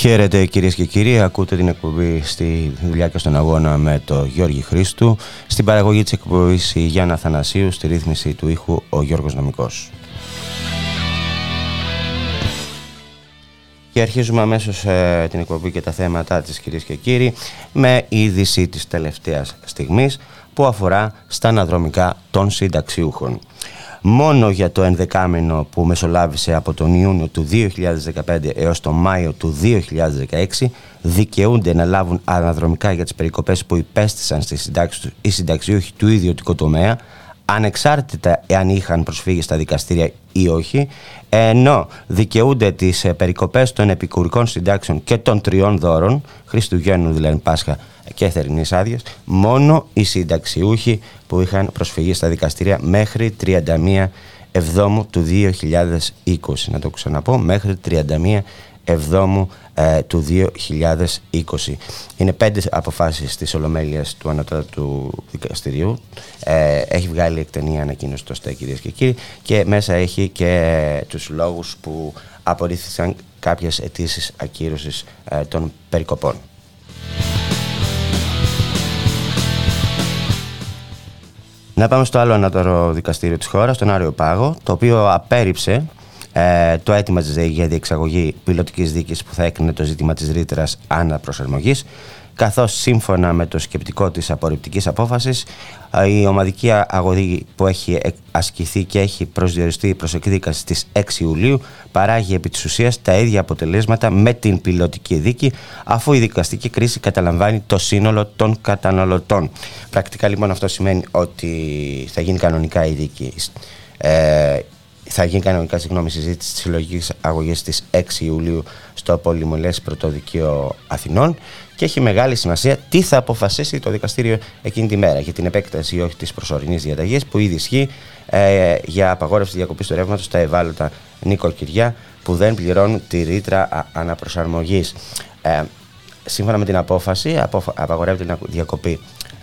Χαίρετε κυρίες και κύριοι, ακούτε την εκπομπή στη δουλειά και στον αγώνα με το Γιώργη Χρήστου. Στην παραγωγή της εκπομπής η Γιάννα Θανασίου, στη ρύθμιση του ήχου ο Γιώργος Νομικός. Και αρχίζουμε αμέσως ε, την εκπομπή και τα θέματα της κυρίες και κύριοι με είδηση της τελευταίας στιγμής που αφορά στα αναδρομικά των συνταξιούχων μόνο για το ενδεκάμενο που μεσολάβησε από τον Ιούνιο του 2015 έως τον Μάιο του 2016 δικαιούνται να λάβουν αναδρομικά για τις περικοπές που υπέστησαν στη συντάξη του οι συνταξιούχοι του ιδιωτικού τομέα ανεξάρτητα εάν είχαν προσφύγει στα δικαστήρια ή όχι, ενώ δικαιούνται τις ε, περικοπές των επικουρικών συντάξεων και των τριών δώρων, Χριστουγέννου δηλαδή Πάσχα και θερινής άδειας, μόνο οι συνταξιούχοι που είχαν προσφυγεί στα δικαστήρια μέχρι 31 Εβδόμου του 2020. Να το ξαναπώ, μέχρι 31 Εβδόμου ε, του 2020. Είναι πέντε αποφάσεις της Ολομέλειας του Ανατολικού Δικαστηρίου. Ε, έχει βγάλει εκτενή ανακοίνωση το ΣΤΕ, κυρίες και κύριοι, και μέσα έχει και τους λόγους που απορρίφθησαν κάποιες αιτήσεις ακύρωσης ε, των περικοπών. Να πάμε στο άλλο ανώτερο δικαστήριο της χώρας, τον Άριο Πάγο, το οποίο απέρριψε ε, το αίτημα της ΔΕΗ για διεξαγωγή πιλωτικής δίκης που θα έκρινε το ζήτημα της ρήτρας αναπροσαρμογής καθώς σύμφωνα με το σκεπτικό της απορριπτικής απόφασης η ομαδική αγωγή που έχει ασκηθεί και έχει προσδιοριστεί προς εκδίκαση στις 6 Ιουλίου παράγει επί της ουσίας τα ίδια αποτελέσματα με την πιλωτική δίκη αφού η δικαστική κρίση καταλαμβάνει το σύνολο των καταναλωτών. Πρακτικά λοιπόν αυτό σημαίνει ότι θα γίνει κανονικά η δίκη. Ε, θα γίνει κανονικά συγγνώμη συζήτηση της συλλογικής αγωγής της 6 Ιουλίου στο Πολυμολέ Πρωτοδικείο Αθηνών και έχει μεγάλη σημασία τι θα αποφασίσει το δικαστήριο εκείνη τη μέρα για την επέκταση ή όχι της προσωρινής διαταγής που ήδη ισχύει ε, για απαγόρευση διακοπής του ρεύματος στα ευάλωτα νοικοκυριά που δεν πληρώνουν τη ρήτρα αναπροσαρμογής. Ε, σύμφωνα με την απόφαση, απαγορεύεται η διακοπή.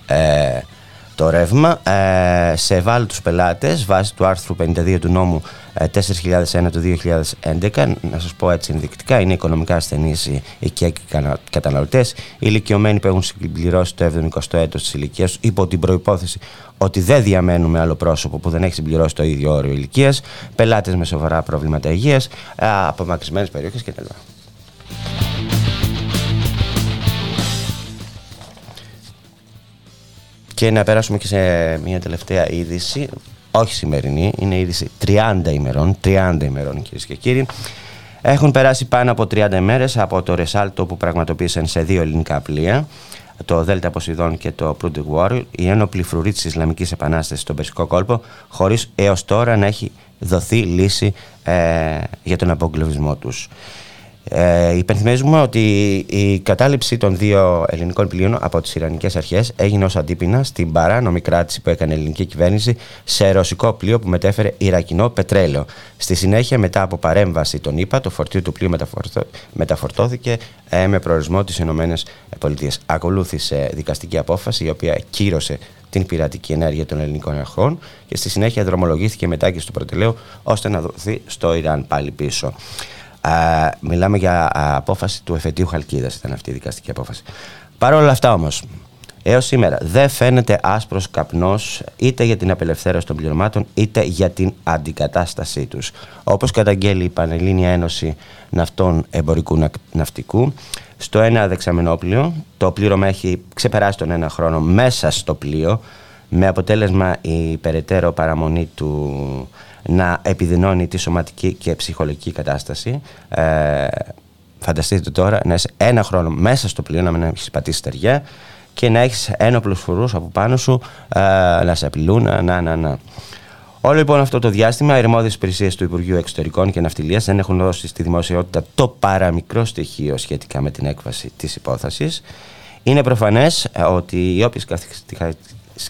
Ε, το ρεύμα ε, σε ευάλωτους πελάτες βάσει του άρθρου 52 του νόμου 4001 ε, του 2011 να σας πω έτσι ενδεικτικά είναι οικονομικά ασθενείς οι οικιακοί καταναλωτές. Οι ηλικιωμένοι που έχουν συμπληρώσει το 70ο έτος της ηλικίας υπό την προϋπόθεση ότι δεν διαμένουν με άλλο πρόσωπο που δεν έχει συμπληρώσει το ίδιο όριο ηλικίας, πελάτες με σοβαρά προβλήματα υγείας, ε, απομακρυσμένες περιοχές κτλ. Και να περάσουμε και σε μια τελευταία είδηση, όχι σημερινή, είναι είδηση 30 ημερών, 30 ημερών κυρίες και κύριοι. Έχουν περάσει πάνω από 30 ημέρες από το ρεσάλτο που πραγματοποίησαν σε δύο ελληνικά πλοία, το Δέλτα Ποσειδών και το Prudent War, η ένοπλη φρουρή της Ισλαμικής Επανάστασης στον Περσικό κόλπο, χωρίς έως τώρα να έχει δοθεί λύση ε, για τον αποκλεισμό τους. Ε, υπενθυμίζουμε ότι η κατάληψη των δύο ελληνικών πλοίων από τις Ιρανικές αρχές έγινε ως αντίπεινα στην παράνομη κράτηση που έκανε η ελληνική κυβέρνηση σε ρωσικό πλοίο που μετέφερε Ιρακινό πετρέλαιο. Στη συνέχεια, μετά από παρέμβαση των ΗΠΑ, το φορτίο του πλοίου μεταφορτώθηκε ε, με προορισμό τις ΗΠΑ. Ακολούθησε δικαστική απόφαση η οποία κύρωσε την πειρατική ενέργεια των ελληνικών αρχών και στη συνέχεια δρομολογήθηκε μετάκριση του πρωτελαίου ώστε να δοθεί στο Ιράν πάλι πίσω μιλάμε για απόφαση του εφετείου Χαλκίδας, ήταν αυτή η δικαστική απόφαση. Παρ' όλα αυτά όμως, έως σήμερα δεν φαίνεται άσπρος καπνός είτε για την απελευθέρωση των πληρωμάτων είτε για την αντικατάστασή τους. Όπως καταγγέλει η Πανελλήνια Ένωση Ναυτών Εμπορικού Ναυτικού, στο ένα δεξαμενόπλιο το πλήρωμα έχει ξεπεράσει τον ένα χρόνο μέσα στο πλοίο με αποτέλεσμα η περαιτέρω παραμονή του να επιδεινώνει τη σωματική και ψυχολογική κατάσταση. Ε, φανταστείτε τώρα να είσαι ένα χρόνο μέσα στο πλοίο, να μην έχεις πατήσει στεριά και να έχεις ένοπλους φουρού από πάνω σου ε, να σε απειλούν. Να, να, να. Όλο λοιπόν αυτό το διάστημα, οι αρμόδιες υπηρεσίες του Υπουργείου Εξωτερικών και Ναυτιλίας δεν έχουν δώσει στη δημοσιότητα το παραμικρό στοιχείο σχετικά με την έκβαση της υπόθεσης. Είναι προφανές ε, ότι οι όποιες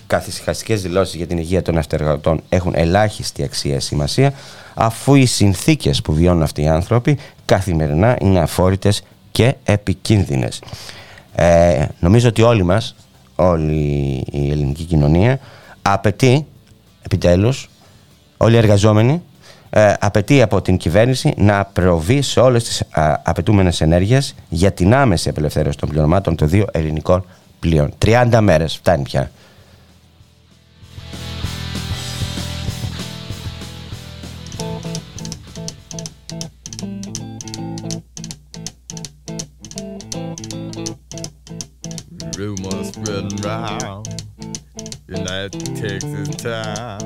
καθησυχαστικές δηλώσεις για την υγεία των ναυτεργατών έχουν ελάχιστη αξία σημασία, αφού οι συνθήκες που βιώνουν αυτοί οι άνθρωποι καθημερινά είναι αφόρητες και επικίνδυνες. Ε, νομίζω ότι όλοι μας, όλη η ελληνική κοινωνία, απαιτεί επιτέλους όλοι οι εργαζόμενοι ε, απαιτεί από την κυβέρνηση να προβεί σε όλες τις α, απαιτούμενες ενέργειες για την άμεση απελευθέρωση των πληρωμάτων των δύο ελληνικών πλοίων. 30 μέρες φτάνει πια. Round in that Texas town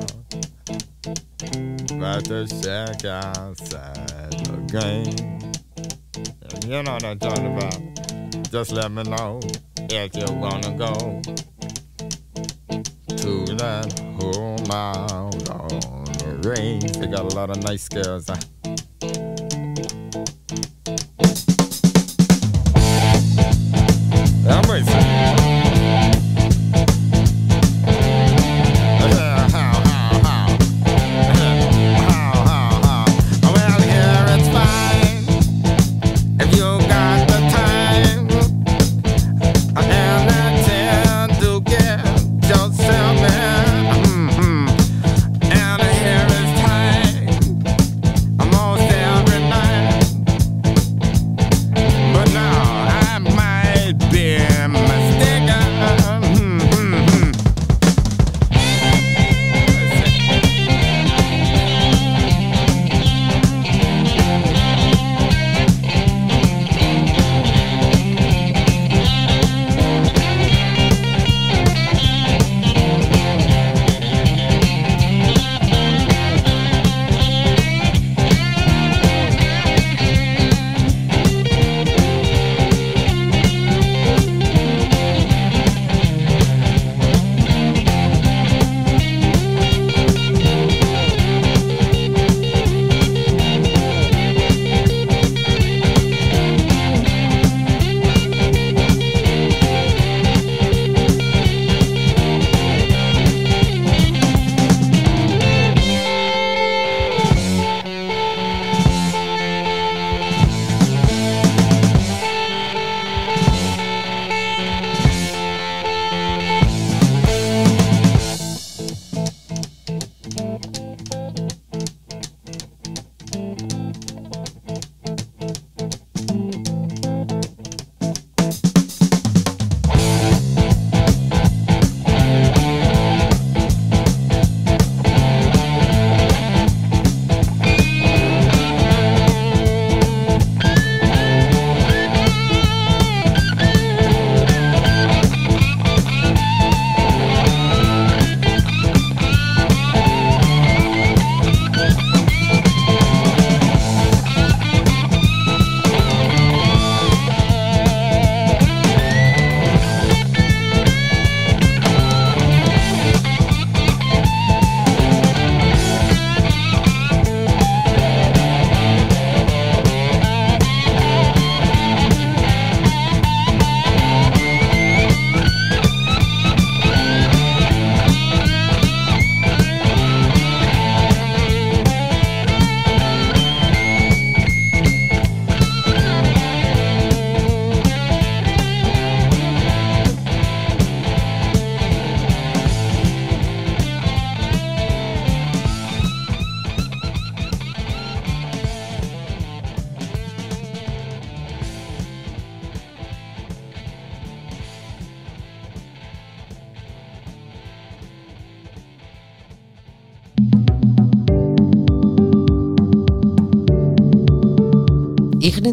about the shack outside game. And you know what I'm talking about. Just let me know if you wanna go to that whole mile on the range. They got a lot of nice girls. Huh? I'm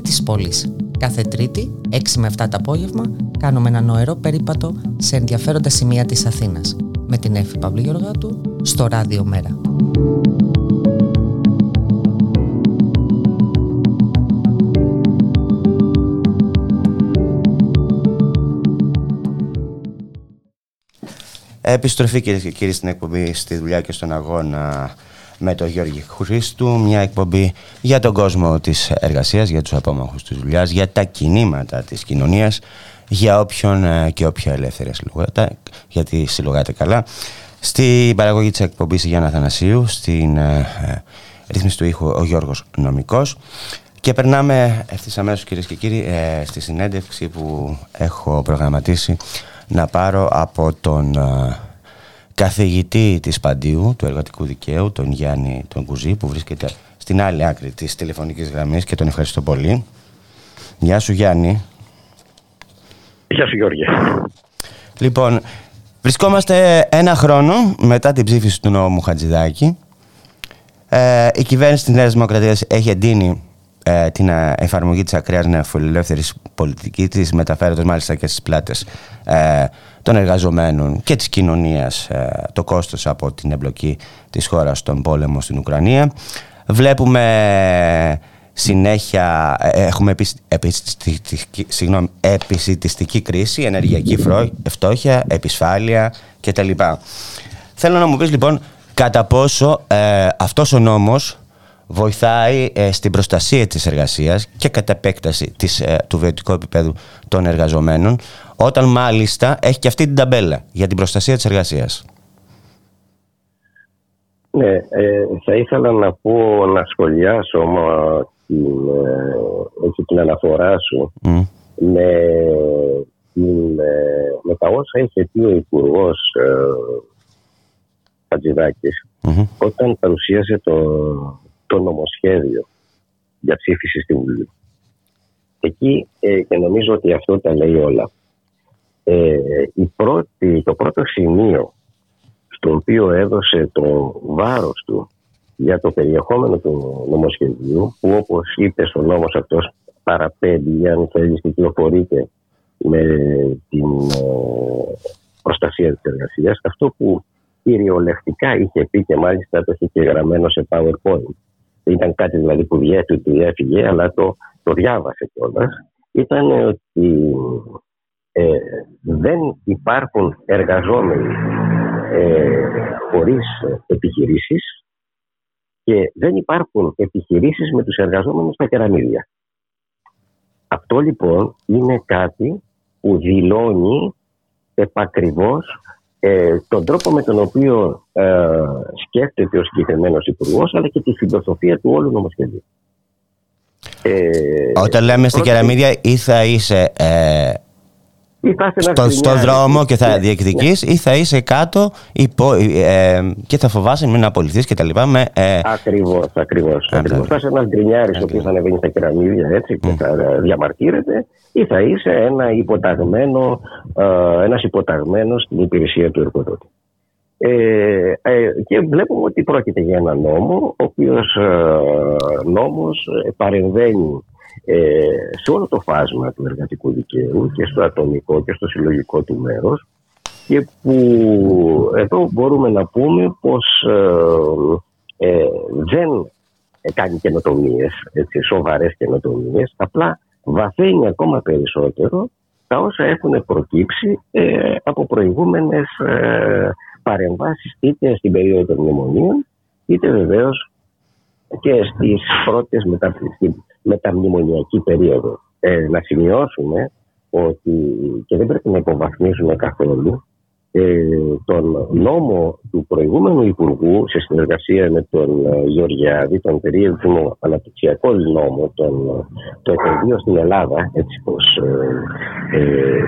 racing. πόλης. Κάθε Τρίτη, 6 με 7 το απόγευμα, κάνουμε ένα νοερό περίπατο σε ενδιαφέροντα σημεία της Αθήνας με την Εφη Παύλου Γεωργάτου στο Ράδιο Μέρα. Επιστροφή κυρίε και κύριοι στην εκπομπή στη δουλειά και στον αγώνα με τον Γιώργη Χρήστου. Μια εκπομπή για τον κόσμο της εργασίας, για τους απόμαχους της δουλειάς, για τα κινήματα της κοινωνίας, για όποιον ε, και όποια ελεύθερη συλλογάτε, γιατί συλλογάτε καλά. Στην παραγωγή της εκπομπής Γιάννα Θανασίου, στην ε, ε, ρύθμιση του ήχου ο Γιώργος Νομικός. Και περνάμε ευθύς αμέσως κυρίες και κύριοι στη συνέντευξη που έχω προγραμματίσει να πάρω από τον καθηγητή της Παντίου του εργατικού δικαίου, τον Γιάννη τον Κουζή, που βρίσκεται στην άλλη άκρη της τηλεφωνικής γραμμής και τον ευχαριστώ πολύ. Γεια σου Γιάννη. Γεια σου Γιώργη. Λοιπόν, βρισκόμαστε ένα χρόνο μετά την ψήφιση του νόμου Χατζηδάκη. Ε, η κυβέρνηση της Νέας Δημοκρατίας έχει εντείνει ε, την ε, εφαρμογή της ακραίας νεοφιλελεύθερης πολιτικής της μεταφέροντας μάλιστα και στις πλάτες ε, των εργαζομένων και της κοινωνίας ε, το κόστος από την εμπλοκή της χώρας στον πόλεμο στην Ουκρανία. Βλέπουμε συνέχεια, ε, έχουμε επισητιστική κρίση, ενεργειακή φτώχεια, επισφάλεια κτλ. Θέλω να μου πεις λοιπόν κατά πόσο ε, αυτός ο νόμος βοηθάει ε, στην προστασία της εργασίας και κατά επέκταση της, ε, του βιωτικού επίπεδου των εργαζομένων όταν μάλιστα έχει και αυτή την ταμπέλα για την προστασία της εργασίας. Ναι, ε, θα ήθελα να πω να σχολιάσω την, ε, την αναφορά σου με, την, με τα όσα είχε πει ο Υπουργός ε, Χατζηδάκης. Όταν παρουσίασε το, το νομοσχέδιο για ψήφιση στην Βουλή. Εκεί ε, και νομίζω ότι αυτό τα λέει όλα. Ε, η πρώτη, το πρώτο σημείο στο οποίο έδωσε το βάρος του για το περιεχόμενο του νομοσχεδίου που όπως είπε στο νόμος αυτός παραπέμπει αν θέλεις κυκλοφορείται με την ε, προστασία της εργασίας αυτό που κυριολεκτικά είχε πει και μάλιστα το είχε και γραμμένο σε PowerPoint ήταν κάτι δηλαδή που του διέφυγε, αλλά το, το διάβασε κιόλας. Ήταν ότι ε, δεν υπάρχουν εργαζόμενοι ε, χωρίς επιχειρήσεις και δεν υπάρχουν επιχειρήσεις με τους εργαζόμενους στα κεραμίδια. Αυτό λοιπόν είναι κάτι που δηλώνει επακριβώς ε, τον τρόπο με τον οποίο ε, σκέφτεται ο συγκεκριμένος υπουργός, αλλά και τη φιλοσοφία του όλου νομοσχεδίου. Ε, Όταν λέμε στην κεραμίδια, ή θα είσαι ε, στο, στο δρόμο και θα ναι, διεκδικείς ναι. ή θα είσαι κάτω υπό, ε, και θα φοβάσαι μην απολυθείς και τα λοιπά με, ε... Ακριβώς, ακριβώς, ακριβώς. Θα είσαι ένας γκρινιάρης ο οποίος θα ανεβαίνει στα κεραμίδια έτσι, και θα διαμαρτύρεται ή θα είσαι ένα υποταγμένο, ε, ένας υποταγμένος στην υπηρεσία του εργοδότη. Ε, ε, και βλέπουμε ότι πρόκειται για ένα νόμο ο οποίος ε, νόμος παρεμβαίνει ε, σε όλο το φάσμα του εργατικού δικαίου και στο ατομικό και στο συλλογικό του μέρος και που εδώ μπορούμε να πούμε πως ε, ε δεν κάνει καινοτομίες, σοβαρές καινοτομίες, απλά βαθαίνει ακόμα περισσότερο τα όσα έχουν προκύψει ε, από προηγούμενες ε, παρεμβάσεις είτε στην περίοδο των μνημονίων είτε βεβαίως και στις πρώτες μεταμνημονιακή περίοδο. Ε, να σημειώσουμε ότι και δεν πρέπει να υποβαθμίζουμε καθόλου ε, τον νόμο του προηγούμενου Υπουργού σε συνεργασία με τον ε, Γεωργιάδη, τον περίεργο αναπτυξιακό νόμο, τον, το επενδύω στην Ελλάδα, έτσι πως ε, ε,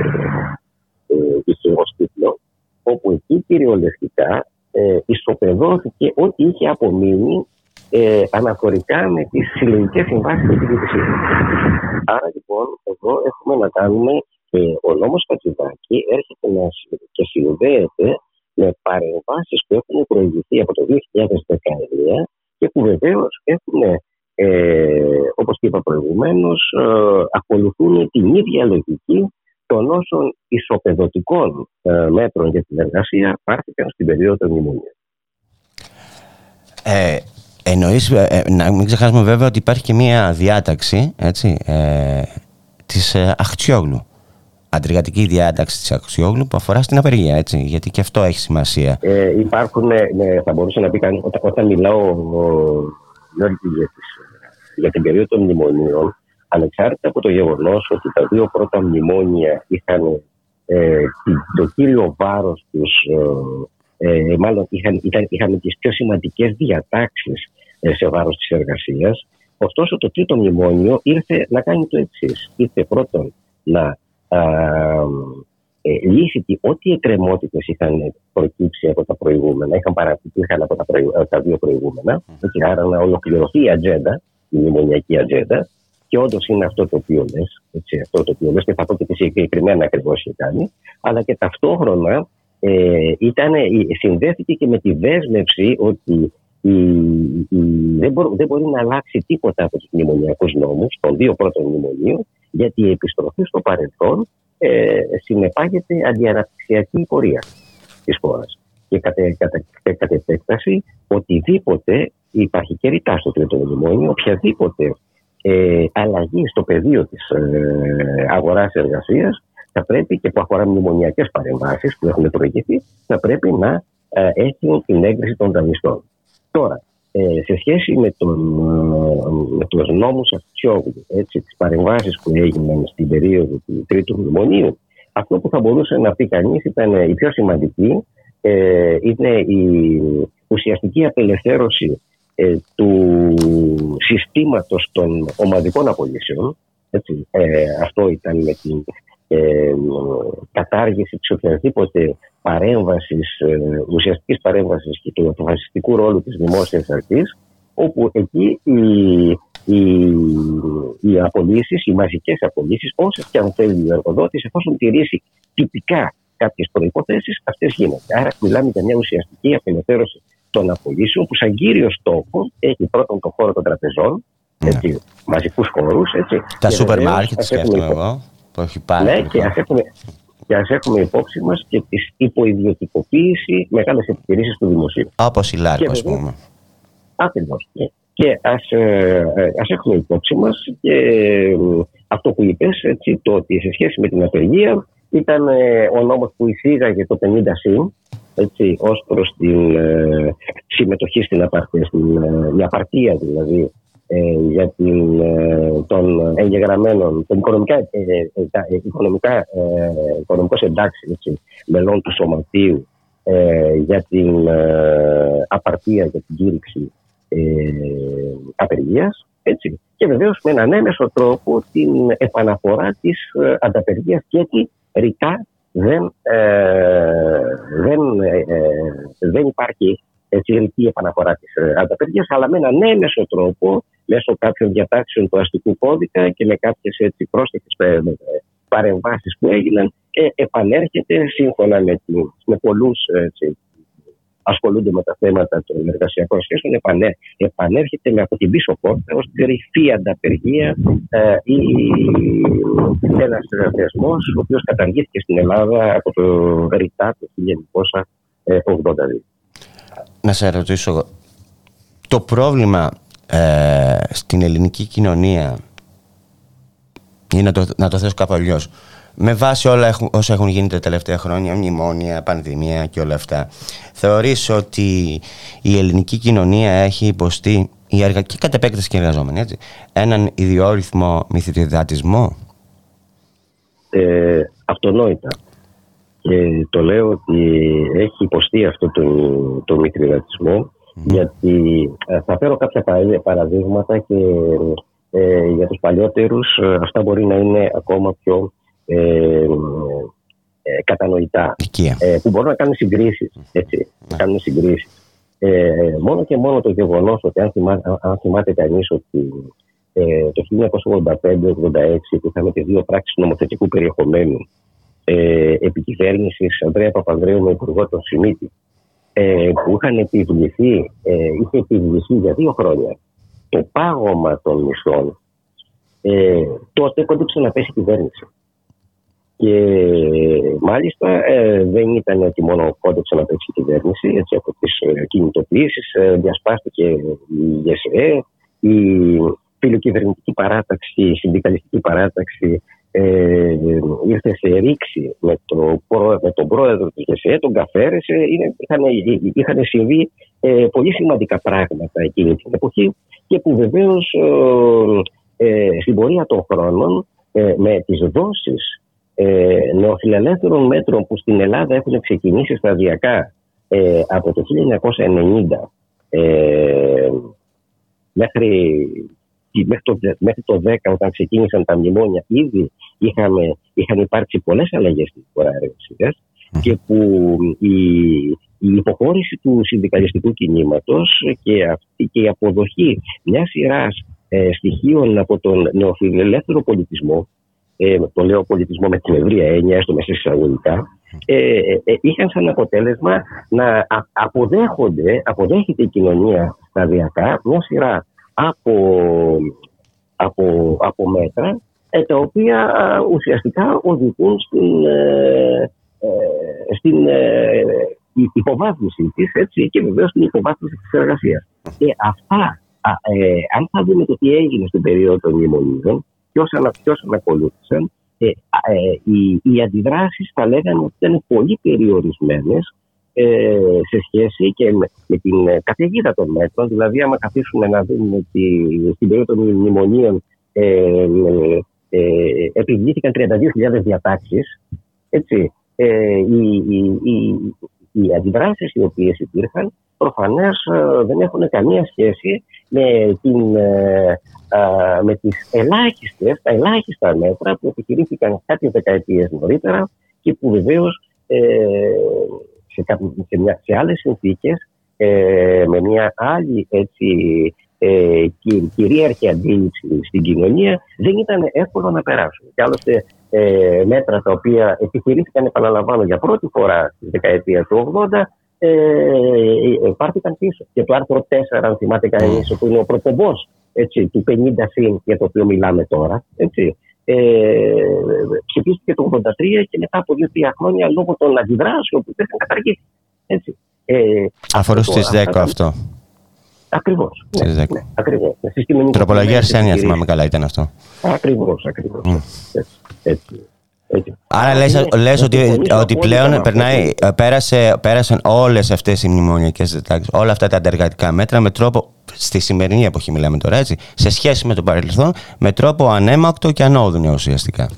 τίτλο, όπου εκεί κυριολεκτικά ε, ισοπεδώθηκε ό,τι είχε απομείνει ε, αναφορικά με τις συλλογικές συμβάσεις της ιδιοκτησίας. Άρα λοιπόν εδώ έχουμε να κάνουμε ε, ο νόμος Κατσιδάκη έρχεται να, και συνδέεται με παρεμβάσεις που έχουν προηγηθεί από το 2019 και που βεβαίως έχουν, ε, όπως είπα προηγουμένως, ε, ακολουθούν την ίδια λογική των όσων ισοπεδωτικών ε, μέτρων για την εργασία πάρθηκαν στην περίοδο των μνημονίων. Ε, Εννοείς, ε, ε, να μην ξεχάσουμε βέβαια ότι υπάρχει και μία διάταξη έτσι, ε, της ε, Αχτσιόγλου αντριγατική διάταξη της Αξιόγλου που αφορά στην απεργία, έτσι, γιατί και αυτό έχει σημασία. Ε, υπάρχουν, ναι, θα μπορούσε να πει κανείς, όταν, όταν μιλάω για, για την περίοδο των μνημονίων, ανεξάρτητα από το γεγονός ότι τα δύο πρώτα μνημόνια είχαν ε, το κύριο βάρος τους, ε, ε, μάλλον είχαν, ήταν, είχαν τις πιο σημαντικές διατάξεις ε, σε βάρος της εργασίας. Ωστόσο, το τρίτο μνημόνιο ήρθε να κάνει το εξής. Ήρθε πρώτον να ε, λύσει ό,τι εκκρεμότητες είχαν προκύψει από τα προηγούμενα, είχαν παρατηρηθεί από τα, τα δύο προηγούμενα, mm. άρα να ολοκληρωθεί η ατζέντα, η μνημονιακή ατζέντα, και όντως είναι αυτό το οποίο λες, αυτό το οποίο λες και θα πω και τι συγκεκριμένα ακριβώς έχει κάνει, αλλά και ταυτόχρονα ε, ήταν, συνδέθηκε και με τη δέσμευση ότι η, η, δεν, μπορεί, δεν μπορεί να αλλάξει τίποτα από τους μνημονιακούς νόμους των δύο πρώτων μνημονίων, γιατί η επιστροφή στο παρελθόν ε, συνεπάγεται αντιαναπτυξιακή πορεία της χώρας. Και κατά, κατά, κατά επέκταση, οτιδήποτε υπάρχει και ρητά στο τρίτο μνημόνιο, οποιαδήποτε ε, αλλαγή στο πεδίο της ε, αγοράς εργασίας θα πρέπει και που αφορά μνημονιακές παρεμβάσεις που έχουν προηγηθεί, θα πρέπει να ε, έχουν την έγκριση των δανειστών. Τώρα, ε, σε σχέση με, τον, ε, με τους νόμους Αξιόγλου, έτσι, τις παρεμβάσεις που έγιναν στην περίοδο του Τρίτου Μνημονίου, αυτό που θα μπορούσε να πει κανείς ήταν η πιο σημαντική, ε, είναι η ουσιαστική απελευθέρωση ε, του συστήματος των ομαδικών απολύσεων. Έτσι, ε, αυτό ήταν με την ε, κατάργηση της οποιασδήποτε παρέμβασης, ε, ουσιαστικής παρέμβασης και του αποφασιστικού ρόλου της δημόσιας αρχής, όπου εκεί οι, οι, οι απολύσεις, οι μαζικές απολύσεις, όσες και αν θέλει ο εργοδότης, εφόσον τηρήσει τυπικά κάποιες προϋποθέσεις, αυτές γίνονται. Άρα μιλάμε για μια ουσιαστική απελευθέρωση των απολύσεων που σαν κύριο στόχο έχει πρώτον το χώρο των τραπεζών, ναι. έτσι, μαζικούς χώρους. Έτσι, Τα σούπερ μάρκετ σκέφτομαι εγώ που έχει πάρει. Ναι, και ας έχουμε, και ας έχουμε υπόψη μας και τη υποειδιωτικοποίηση μεγάλες επιχειρήσεις του δημοσίου. Όπως η Λάρκο, ας πούμε. Ακριβώς. Και ας, ε, ας έχουμε υπόψη μας και ε, αυτό που είπες, έτσι, το ότι σε σχέση με την απεργία ήταν ε, ο νόμος που εισήγαγε το 50 συν, έτσι, ως προς την ε, συμμετοχή στην απαρτία, στην ε, απαρτία δηλαδή ε, για την, ε, των εγγεγραμμένων, των οικονομικά, ε, τα οικονομικά, οικονομικός εντάξει έτσι, μελών του σωματείου για την απαρτία, για την κήρυξη απεργίας. Έτσι. Και βεβαίως με έναν έμεσο τρόπο την επαναφορά της ανταπεργίας και έτσι ρητά δεν, δεν, δεν υπάρχει η επαναφορά της ανταπεργία, αλλά με έναν έμεσο τρόπο μέσω κάποιων διατάξεων του αστικού κώδικα και με κάποιες πρόσθετες παρεμβάσεις που έγιναν, ε, επανέρχεται σύμφωνα με, με πολλούς ασχολούνται με τα θέματα των εργασιακών σχέσεων, επανέ, επανέρχεται με από την πίσω πόρτα ως κρυφή ανταπεργία ε, ή ένας θεσμός ο οποίος καταργήθηκε στην Ελλάδα από το ΡΙΤΑ το 1982. Να σε ρωτήσω, το πρόβλημα ε, στην ελληνική κοινωνία ή να το, να το θέσω κάπου αλλιώς. Με βάση όλα όσα έχουν γίνει τα τελευταία χρόνια, μνημόνια, πανδημία και όλα αυτά, θεωρείς ότι η ελληνική κοινωνία έχει υποστεί, η εργα... και κατ' επέκταση και εργαζόμενοι, έτσι, έναν ιδιόρυθμο μυθιδιδατισμό. Ε, αυτονόητα. Και το λέω ότι έχει υποστεί αυτό το, το μυθιδατισμό γιατί ε, θα φέρω κάποια παραδείγματα και ε, για τους παλιότερους ε, αυτά μπορεί να είναι ακόμα πιο ε, κατανοητά. που μπορούν να κάνουν συγκρίσεις. Έτσι, να κάνουν συγκρίσεις. μόνο και μόνο το γεγονός ότι αν, θυμά, αν θυμάται κανείς ότι το 1985-86 που είχαμε τις δύο πράξεις νομοθετικού περιεχομένου ε, επικυβέρνησης Ανδρέα Παπανδρέου με υπουργό τον Σιμίτη ε, που είχαν επιβληθεί, ε, είχε επιβληθεί για δύο χρόνια το πάγωμα των μισθών, ε, τότε κόντυψε να πέσει η κυβέρνηση. Και μάλιστα ε, δεν ήταν ότι μόνο κόντυψε να πέσει η κυβέρνηση, έτσι από τις ε, κινητοποιήσεις ε, διασπάστηκε η ΓΕΣΕ, η φιλοκυβερνητική παράταξη, η συνδικαλιστική παράταξη ε, ήρθε σε ρήξη με, το, με τον πρόεδρο του ΓΕΣΕ, τον Καφέρεσε, είχαν, είχαν συμβεί ε, πολύ σημαντικά πράγματα εκείνη την εποχή και που βεβαίως ε, ε, στην πορεία των χρόνων ε, με τις δόσεις ε, νεοφιλελεύθερων μέτρων που στην Ελλάδα έχουν ξεκινήσει σταδιακά ε, από το 1990 ε, μέχρι, μέχρι, το, μέχρι το 10 όταν ξεκίνησαν τα μνημόνια ήδη είχαμε, είχαν υπάρξει πολλές αλλαγές στην χώρα και που η, η υποχώρηση του συνδικαλιστικού κινήματος και, αυτή, και η αποδοχή μιας σειράς ε, στοιχείων από τον νεοφιλελεύθερο πολιτισμό ε, το λέω πολιτισμό με την ευρία έννοια, έστω μέσα εισαγωγικά, ε, ε, ε, είχαν σαν αποτέλεσμα να αποδέχονται, αποδέχεται η κοινωνία σταδιακά μια σειρά από, από, από μέτρα ε, τα οποία ουσιαστικά οδηγούν στην, ε, στην υποβάθμιση της έτσι, και βεβαίως στην υποβάθμιση της εργασίας. Και αυτά, αν θα δούμε το τι έγινε στην περίοδο των μνημονίων, και όσων ακολούθησαν, ε, ε, οι, οι αντιδράσεις θα λέγανε ότι ήταν πολύ περιορισμένες ε, σε σχέση και με, την καταιγίδα των μέτρων. Δηλαδή, άμα καθίσουμε να δούμε ότι στην περίοδο των μνημονίων ε, ε, επιβλήθηκαν 32.000 διατάξεις, έτσι, ε, οι, οι, οι, οι αντιδράσεις οι οποίες υπήρχαν προφανώς δεν έχουν καμία σχέση με, την, ε, με τις ελάχιστες, τα ελάχιστα μέτρα που επιχειρήθηκαν κάποιες δεκαετίες νωρίτερα και που βεβαίως ε, σε, σε, μια, σε άλλες συνθήκες ε, με μια άλλη έτσι, ε, κυρίαρχη αντίληψη στην κοινωνία δεν ήταν εύκολο να περάσουν. Και άλλωστε ε, μέτρα τα οποία επιχειρήθηκαν, επαναλαμβάνω, για πρώτη φορά στη δεκαετία του 80 ε, πάρθηκαν πίσω. Και το άρθρο 4, αν θυμάται κανείς, mm. που είναι ο πρωτοβό του 50 συν για το οποίο μιλάμε τώρα, έτσι, ε, ψηφίστηκε το 83 και μετά από δύο-τρία χρόνια λόγω των αντιδράσεων που υπήρχαν καταργήσει. Έτσι. Ε, Αφορούσε στις 10 αυτό. Ακριβώς. Ναι, ναι, ακριβώς. Τροπολογία Αρσένια, θυμάμαι καλά, ήταν αυτό. Ακριβώς, ακριβώς. Mm. Έτσι, έτσι. Άρα λες, λες ότι, ότι πλέον περνάει, πέρασε, πέρασαν όλες αυτές οι μνημονιακές διατάξεις, όλα αυτά τα αντεργατικά μέτρα με τρόπο, στη σημερινή εποχή μιλάμε τώρα έτσι, σε σχέση με το παρελθόν, με τρόπο ανέμακτο και ανώδυνο ουσιαστικά.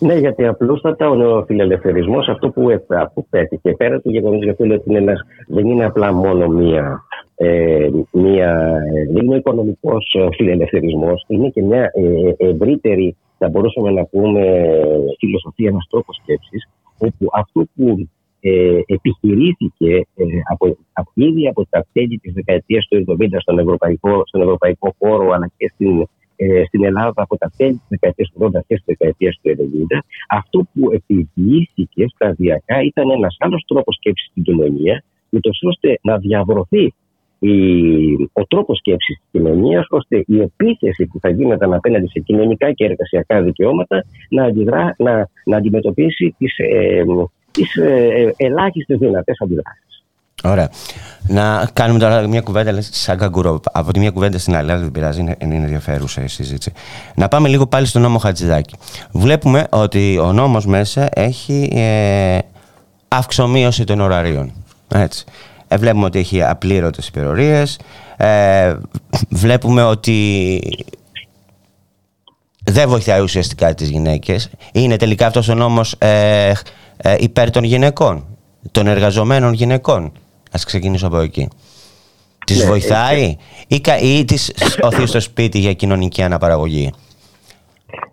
Ναι, γιατί απλούστατα ο νεοφιλελευθερισμός αυτό που, που πέτυχε πέρα του γεγονός γιατί ότι είναι δεν είναι απλά μόνο μία, ε, μία δεν είναι ο οικονομικός φιλελευθερισμός, είναι και μια ε, ευρύτερη θα μπορούσαμε να πούμε φιλοσοφία, ένα τρόπο σκέψης, όπου αυτό που ε, επιχειρήθηκε ε, από, από, ήδη από τα τέλη της δεκαετίας του 70 στον ευρωπαϊκό, στον ευρωπαϊκό χώρο αλλά και στην, ε, στην Ελλάδα από τα τέλη της δεκαετίας του 80 και της δεκαετίας του 90 αυτό που επιβλήθηκε σταδιακά ήταν ένας άλλος τρόπος σκέψης στην κοινωνία ούτως ώστε να διαβρωθεί η, ο τρόπος σκέψης της κοινωνίας, ώστε η επίθεση που θα γίνεται απέναντι σε κοινωνικά και εργασιακά δικαιώματα να, αντιδρά, να, να αντιμετωπίσει τις ε, τις, ε, ελάχιστες δυνατές αντιδράσεις. Ωραία. Να κάνουμε τώρα μια κουβέντα σαν καγκουρό. Από τη μια κουβέντα στην άλλη, δεν πειράζει, είναι, είναι ενδιαφέρουσα η συζήτηση. Να πάμε λίγο πάλι στον νόμο Χατζηδάκη. Βλέπουμε ότι ο νόμος μέσα έχει ε, αυξομοίωση των ωραρίων. Έτσι. Ε, βλέπουμε ότι έχει απλήρωτες υπερορίες. Ε, βλέπουμε ότι δεν βοηθάει ουσιαστικά τις γυναίκες. Είναι τελικά αυτός ο νόμος ε, ε, υπέρ των γυναικών, των εργαζομένων γυναικών. Ας ξεκινήσω από εκεί. Τις ναι, βοηθάει ή, ή τις οθεί στο σπίτι για κοινωνική αναπαραγωγή;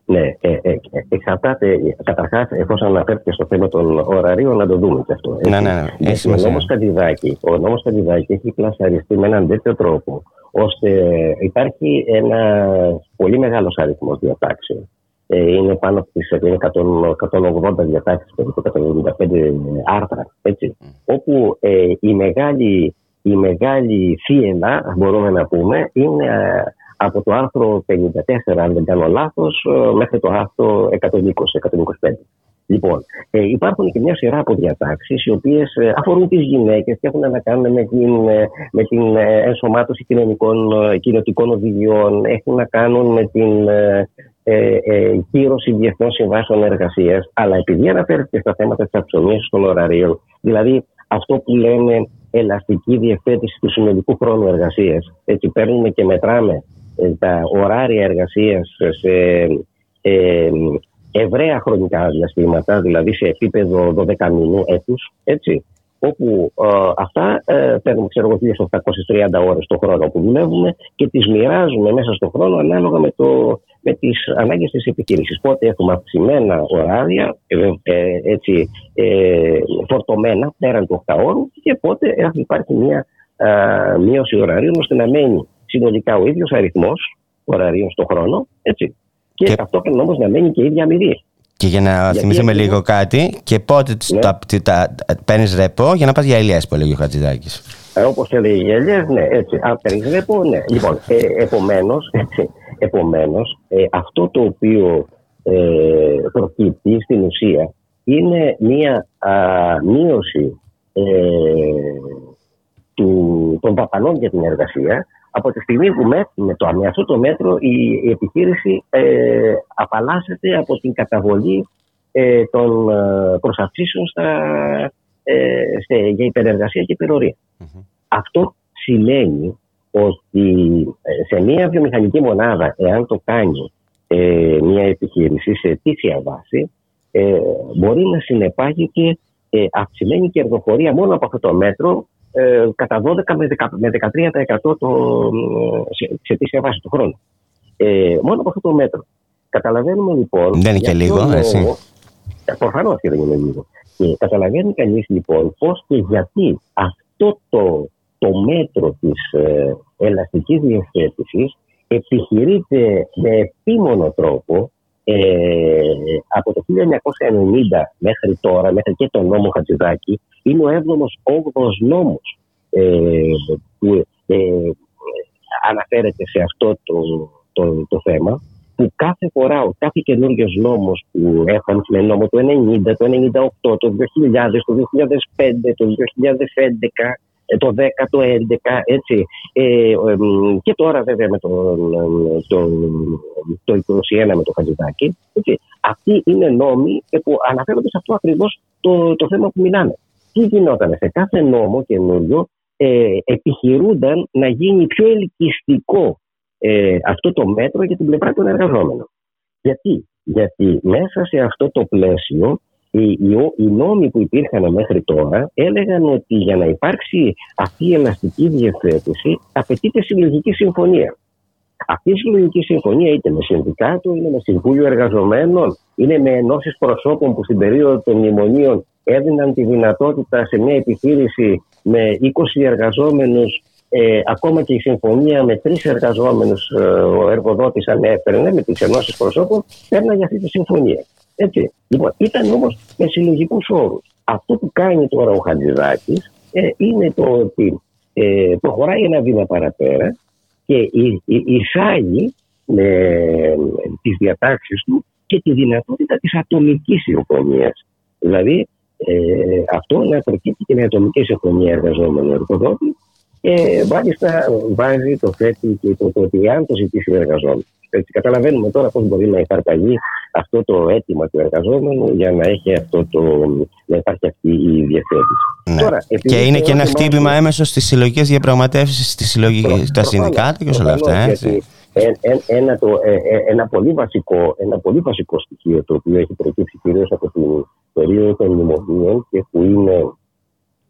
Ναι, ε, ε, εξαρτάται. Καταρχάς, εφόσον αναφέρθηκε στο θέμα των ωραρίων, να το δούμε και αυτό. Ναι, ναι, ναι. Έτσι, ο νόμος Καντιδάκη, ο νόμος Καντιδάκη έχει πλασαριστεί με έναν τέτοιο τρόπο, ώστε υπάρχει ένα πολύ μεγάλος αριθμός διατάξεων. Ε, είναι πάνω από τις 180 διατάξεις, περίπου 175 άρθρα, έτσι, mm. όπου ε, η μεγάλη, η μεγάλη θύελα, μπορούμε να πούμε, είναι από το άρθρο 54, αν δεν κάνω λάθος, ε, μέχρι το άρθρο 120-125. Λοιπόν, ε, υπάρχουν και μια σειρά από διατάξεις οι οποίες ε, αφορούν τις γυναίκες και έχουν να κάνουν με την, ε, με την ενσωμάτωση κοινωνικών, κοινωτικών οδηγιών, έχουν να κάνουν με την, ε, ε, κύρωση διεθνών συμβάσεων εργασίας, αλλά επειδή αναφέρεται στα θέματα της αυξομοίωσης των ωραρίων, δηλαδή αυτό που λέμε ελαστική διευθέτηση του συνολικού χρόνου εργασίας. Έτσι, παίρνουμε και μετράμε ε, τα ωράρια εργασίας σε ε, ευραία χρονικά διαστήματα, δηλαδή σε επίπεδο 12 μηνού έτους, έτσι όπου ε, αυτά ε, παίρνουμε ξέρω εγώ 1830 ώρες το χρόνο που δουλεύουμε και τις μοιράζουμε μέσα στον χρόνο ανάλογα με, το, με τις ανάγκες της επιχείρησης. Πότε έχουμε αυξημένα ωράρια, ε, ε, έτσι, ε, φορτωμένα πέραν του 8 ώρου και πότε υπάρχει μια ε, μείωση ωραρίων ώστε να μένει συνολικά ο ίδιος αριθμός ωραρίων στον χρόνο έτσι, και, και... ταυτόχρονα όμως να μένει και η ίδια αμοιβή. Και για να Γιατί θυμηθούμε λίγο κάτι, και πότε ναι. τα, τα, παίρνεις ρεπό για να πας για ελιέ, που έλεγε ο Χατζηδάκης. Ε, Όπως έλεγε για ελιέ, ναι, έτσι. Αν παίρνεις ρεπό, ναι. Λοιπόν, ε, επομένως, επομένως, ε, αυτό το οποίο ε, προκύπτει στην ουσία είναι μία α, μείωση ε, του, των δαπανών για την εργασία από τη στιγμή που με, με, το, με αυτό το μέτρο η, επιχείρηση ε, απαλλάσσεται από την καταβολή ε, των ε, προσαυξήσεων στα, ε, για υπερεργασία και υπερορια Αυτό σημαίνει ότι ε, σε μια βιομηχανική μονάδα, εάν το κάνει ε, μια επιχείρηση σε αιτήσια βάση, ε, μπορεί να συνεπάγεται ε, αυξημένη κερδοφορία μόνο από αυτό το μέτρο ε, κατά 12 με, 13% το, σε, σε αιτήσια βάση του χρόνου. Ε, μόνο από αυτό το μέτρο. Καταλαβαίνουμε λοιπόν. Δεν είναι και λίγο, λόγο, έτσι. Ε, Προφανώς και δεν είναι λίγο. Και καταλαβαίνει κανείς λοιπόν πώς και γιατί αυτό το, το μέτρο της ε, ελαστικής διευθέτησης επιχειρείται με επίμονο τρόπο ε, από το 1990 μέχρι τώρα, μέχρι και τον νόμο Χατζηδάκη, είναι ο 7ο, 8ο νόμος ε, που ε, αναφέρεται σε αυτό το, το, το θέμα που κάθε φορά, ο κάθε καινούριο νόμος που έχουμε με νόμο το 90, το 98, το 2000, το 2005, το 2011, ε, το 10, το 11, έτσι. Ε, και τώρα βέβαια με το, το, το 21 με το Χατζηδάκη. Έτσι. Αυτοί είναι νόμοι που αναφέρονται σε αυτό ακριβώς το, το θέμα που μιλάμε. Τι γινόταν σε κάθε νόμο καινούριο ε, επιχειρούνταν να γίνει πιο ελκυστικό ε, αυτό το μέτρο για την πλευρά των εργαζόμενων. Γιατί, Γιατί μέσα σε αυτό το πλαίσιο οι, οι, νόμοι που υπήρχαν μέχρι τώρα έλεγαν ότι για να υπάρξει αυτή η ελαστική διευθέτηση απαιτείται συλλογική συμφωνία. Αυτή η συλλογική συμφωνία είτε με συνδικάτο, είτε με συμβούλιο εργαζομένων, είναι με ενώσεις προσώπων που στην περίοδο των μνημονίων έδιναν τη δυνατότητα σε μια επιχείρηση με 20 εργαζόμενους ε, ακόμα και η συμφωνία με τρεις εργαζόμενους ε, ο εργοδότης ανέφερε με τις ενώσεις προσώπων, παίρνει αυτή τη συμφωνία. Έτσι. Λοιπόν, ήταν όμως με συλλογικούς όρους. Αυτό που κάνει τώρα ο Χατζηδάκης ε, είναι το ότι ε, προχωράει ένα βήμα παραπέρα και εισάγει με ε, τις διατάξεις του και τη δυνατότητα της ατομικής συμφωνίας. Δηλαδή ε, αυτό να προκύπτει και με ατομική συμφωνία εργαζόμενο εργοδότης και μάλιστα βάζει το θέτει και το, ότι αν το ζητήσει ο εργαζόμενος. Έτσι, καταλαβαίνουμε τώρα πώς μπορεί να υπαρταγεί αυτό το αίτημα του εργαζόμενου για να, έχει αυτό το, να υπάρχει αυτή η διευθέτηση. Ναι. Τώρα, και είναι και ένα χτύπημα έμεσο στις συλλογικές διαπραγματεύσεις, στα συνδικάτα και όλα αυτά. Έτσι. Ένα, το, ε, ε, ένα, πολύ βασικό, ένα πολύ βασικό στοιχείο το οποίο έχει προκύψει κυρίως από την περίοδο των μνημονίων και που είναι,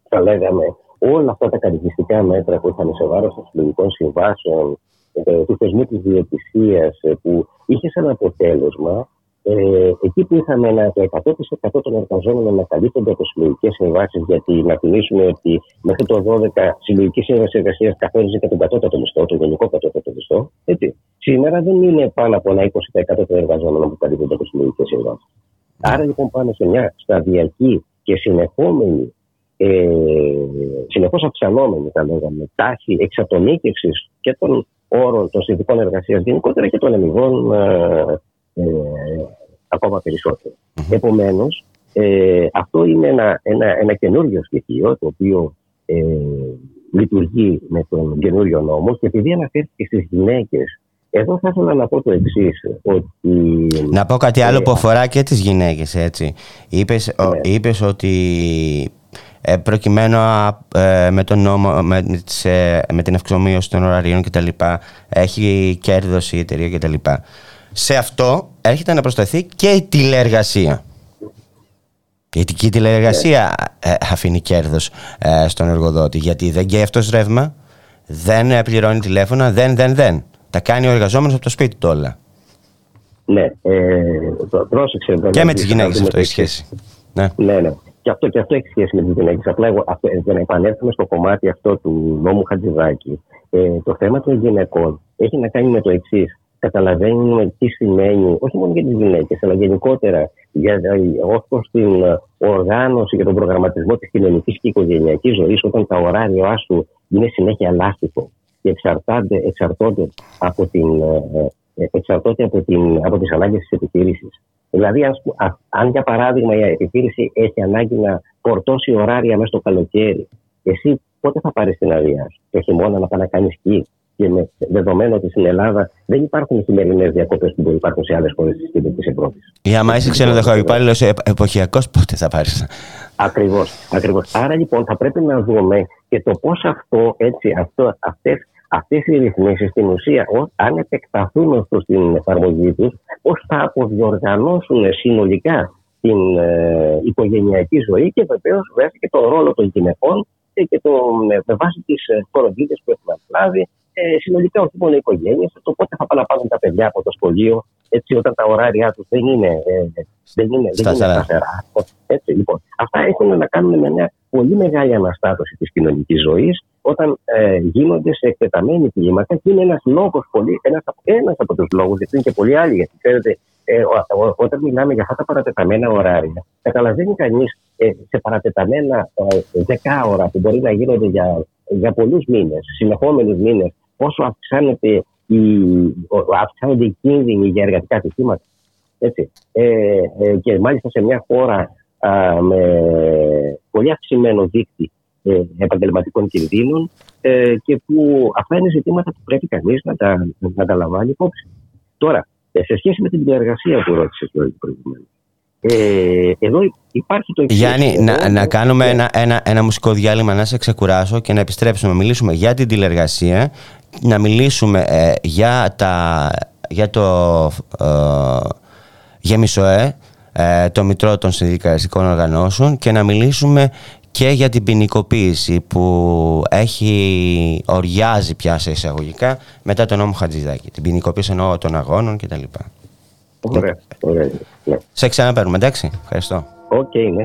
θα λέγαμε, όλα αυτά τα κατηγιστικά μέτρα που είχαν σε βάρος των συλλογικών συμβάσεων, ε, του θεσμού της διαιτησίας, που είχε σαν αποτέλεσμα ε, εκεί που είχαμε ένα, το 100% των εργαζόμενων να καλύπτονται από συλλογικές συμβάσεις, γιατί να θυμίσουμε ότι μέχρι το 12 συλλογική σύμβαση εργασίας καθόριζε και τον κατώτατο μισθό, τον γενικό κατώτατο μισθό. Έτσι. Σήμερα δεν είναι πάνω από ένα 20% των εργαζόμενων που καλύπτονται από συλλογικές συμβάσεις. Άρα λοιπόν πάμε σε μια σταδιακή και συνεχόμενη, ε, συνεχώς αυξανόμενη, θα λέγαμε, τάση εξατομίκευσης και των όρων των συνδικών εργασίας γενικότερα και των αμοιβών ε, ε, ακόμα περισσότερο. Mm-hmm. Επομένως, ε, αυτό είναι ένα, ένα, ένα καινούριο στοιχείο το οποίο ε, λειτουργεί με τον καινούριο νόμο και επειδή αναφέρθηκε στις γυναίκες Εδώ θα ήθελα να πω το εξής. Ότι... Να πω κάτι άλλο που αφορά και τις γυναίκες, έτσι. Είπες, ναι. είπες ότι ε, προκειμένου ε, με τον νόμο, με, ε, με την αυξομοίωση των ωραρίων κτλ. Έχει κέρδος η εταιρεία κτλ. Σε αυτό έρχεται να προσθεθεί και η τηλεεργασία. Γιατί και η τηλεεργασία ε, αφήνει κέρδος στον εργοδότη. Γιατί δεν καίει αυτός ρεύμα, δεν πληρώνει τηλέφωνα, δεν, δεν, δεν. Τα κάνει ο εργαζόμενος από το σπίτι του όλα. Ναι, ε, πρόσεξε. Και με τις γυναίκες αυτό έχει σχέση. Ναι, ναι. Ναι. Και αυτό, και αυτό έχει σχέση με τι γυναίκε. Απλά εγώ, αυτό, για να επανέλθουμε στο κομμάτι αυτό του νόμου Χατζηδάκη, ε, το θέμα των γυναικών έχει να κάνει με το εξής. Καταλαβαίνουμε τι σημαίνει, όχι μόνο για τις γυναίκες, αλλά γενικότερα για, ως προς την οργάνωση και τον προγραμματισμό της κοινωνικής και οικογενειακής ζωής, όταν τα ωράρια σου είναι συνέχεια λάστιχο και εξαρτώνται, εξαρτώνται από, την, ε, ε, εξαρτώνται από, την, από τις ανάγκες της επιχείρησης. Δηλαδή, αν για παράδειγμα η επιχείρηση έχει ανάγκη να φορτώσει ωράρια μέσα στο καλοκαίρι, εσύ πότε θα πάρεις την άδεια; Σου, το χειμώνα να πάει να κάνεις σκι; Και με δεδομένο ότι στην Ελλάδα δεν υπάρχουν χειμερινέ διακοπές που μπορεί υπάρχουν σε άλλες χώρες της Κεντρική Ευρώπης. Για άμα είσαι ξενοδοχείο υπάλληλος εποχιακός, πότε θα πάρεις; Ακριβώς. Ακριβώς. Άρα λοιπόν θα πρέπει να δούμε και το πώς αυτό, έτσι, αυτό, αυτές αυτές οι ρυθμίσεις στην ουσία αν επεκταθούν όσο στην εφαρμογή τους πώς θα αποδιοργανώσουν συνολικά την ε, οικογενειακή ζωή και βεβαίως βέβαια και τον ρόλο των γυναικών και τον, ε, με βάση τις ε, που έχουμε λάβει ε, συνολικά όχι μόνο οι οικογένειες, το πότε θα πάνε να πάρουν τα παιδιά από το σχολείο, έτσι, όταν τα ωράρια τους δεν είναι, ε, δεν είναι, σταθερά. Έτσι, λοιπόν, αυτά έχουν να κάνουν με μια πολύ μεγάλη αναστάτωση της κοινωνικής ζωής, όταν ε, γίνονται σε εκτεταμένη κλίμακα και είναι ένας λόγος πολύ, ένας, ένας από τους λόγους, γιατί είναι και πολλοί άλλοι, γιατί ξέρετε, ε, όταν μιλάμε για αυτά τα παρατεταμένα ωράρια, καταλαβαίνει κανείς ε, σε παρατεταμένα ε, δεκάωρα που μπορεί να γίνονται για, για πολλούς μήνες, συνεχόμενους μήνες, όσο αυξάνεται η, αυξάνονται οι κίνδυνοι για εργατικά ατυχήματα. Έτσι. Ε, ε, και μάλιστα σε μια χώρα α, με πολύ αυξημένο δίκτυο ε, επαγγελματικών κινδύνων ε, και που αυτά είναι ζητήματα που πρέπει κανείς να τα, να τα λαμβάνει υπόψη. Τώρα, ε, σε σχέση με την διαργασία που ρώτησε προηγουμένως, ε, εδώ υπάρχει το Γιάννη, να, να κάνουμε ένα, ένα, ένα μουσικό διάλειμμα να σε ξεκουράσω και να επιστρέψουμε να μιλήσουμε για την τηλεργασία να μιλήσουμε ε, για, τα, για το ε, ΓΕΜΙΣΟΕ, ε, το Μητρό των Συνδικαλιστικών Οργανώσεων και να μιλήσουμε και για την ποινικοποίηση που έχει οριάζει πια σε εισαγωγικά μετά τον νόμο Χατζηδάκη. Την ποινικοποίηση εννοώ των αγώνων κτλ. Ωραία, ωραία. Ναι. Σε ξαναπαίρνουμε, εντάξει. Ευχαριστώ. OK, okay, ναι.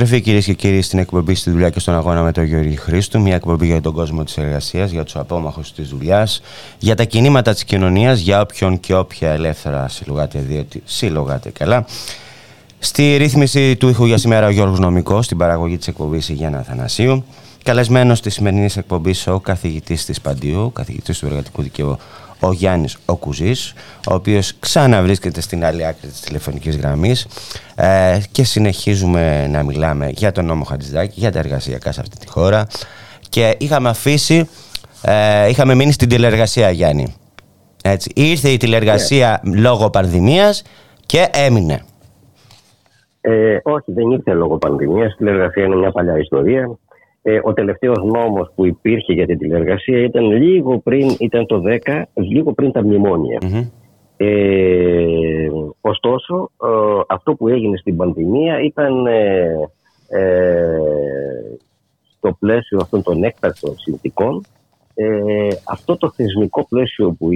Επιστροφή κυρίες και κύριοι στην εκπομπή στη δουλειά και στον αγώνα με τον Γιώργη Χρήστου. Μια εκπομπή για τον κόσμο της εργασίας, για τους απόμαχους της δουλειάς, για τα κινήματα της κοινωνίας, για όποιον και όποια ελεύθερα συλλογάτε, διότι συλλογάτε καλά. Στη ρύθμιση του ήχου για σήμερα ο Γιώργος Νομικός, στην παραγωγή της εκπομπής Γιάννα Αθανασίου. Καλεσμένος της σημερινής εκπομπής ο καθηγητής της Παντίου, καθηγητής του εργατικού δικαίου ο Γιάννης ο Κουζής, ο οποίος ξαναβρίσκεται στην άλλη άκρη της τηλεφωνικής γραμμής ε, και συνεχίζουμε να μιλάμε για τον νόμο Χατζηδάκη, για τα εργασιακά σε αυτή τη χώρα και είχαμε αφήσει, ε, είχαμε μείνει στην τηλεργασία Γιάννη. Έτσι. Ήρθε η τηλεργασία yeah. Ναι. λόγω πανδημίας και έμεινε. Ε, όχι, δεν ήρθε λόγω πανδημίας. Η τηλεργασία είναι μια παλιά ιστορία. Ε, ο τελευταίος νόμος που υπήρχε για την τηλεργασία ήταν λίγο πριν, ήταν το 10, λίγο πριν τα μνημονια Ε, ωστόσο, ε, αυτό που έγινε στην πανδημία ήταν ε, ε, στο πλαίσιο αυτών των έκτακτων συνθήκων ε, αυτό το θεσμικό πλαίσιο που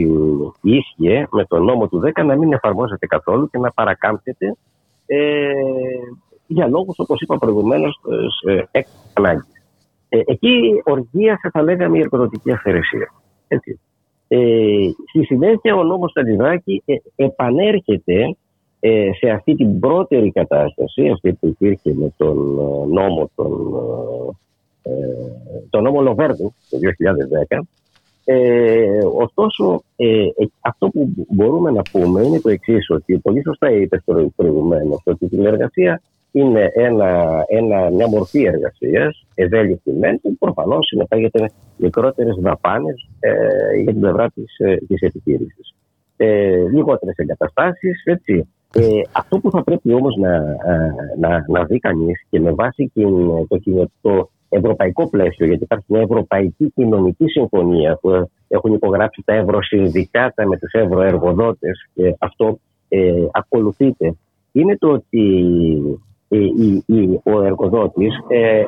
ίσχυε με τον νόμο του 10 να μην εφαρμόζεται καθόλου και να παρακάμπτεται ε, για λόγους όπως είπα προηγουμένως ε, ανάγκη. Ε, εκεί οργίασε θα λέγαμε η εργοδοτική αφαιρεσία. Έτσι. Ε, στη συνέχεια ο νόμος Ταλιδάκη ε, επανέρχεται ε, σε αυτή την πρώτερη κατάσταση, αυτή που υπήρχε με τον ε, νόμο τον, ε, τον νόμο Λοβέρδου το 2010. Ε, ωστόσο, αυτό που μπορούμε να πούμε είναι το εξής, ότι πολύ σωστά είπε προηγουμένω ότι την εργασία είναι ένα, ένα, μια μορφή εργασίας, ευέλικτη μεν, που προφανώς συνεπάγεται μικρότερες δαπάνες ε, για την πλευρά της της ε, επιχείρησης. Ε, Λιγότερες εγκαταστάσεις, έτσι. Ε, αυτό που θα πρέπει όμως να, ε, να, να δει κανείς και με βάση το, το ευρωπαϊκό πλαίσιο, γιατί υπάρχει μια ευρωπαϊκή κοινωνική συμφωνία που έχουν υπογράψει τα ευρωσυνδικάτα με τους ευρωεργοδότες και αυτό ε, ακολουθείται, είναι το ότι ο εργοδότης ε,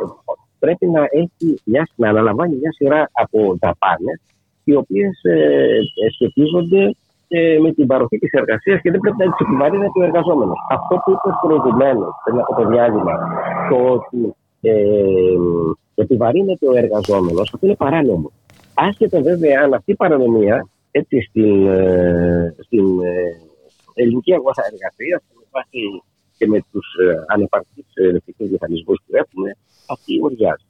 πρέπει να, έχει μια, να αναλαμβάνει μια σειρά από δαπάνες οι οποίες ε, σχετίζονται ε, με την παροχή της εργασίας και δεν πρέπει να τις επιβαρύνεται ο εργαζόμενος. Αυτό που είπε προηγουμένως, πριν από το διάλειμμα, το ότι ε, επιβαρύνεται ο εργαζόμενος, αυτό είναι παράνομο. Άσχετα βέβαια αν αυτή η παρανομία έτσι, στην, ε, στην ε, ελληνική αγορά εργασίας, με βάση και με τους ε, ανεπαρκείς ελευθερικού μηχανισμούς που έχουμε, αυτή οριάζει.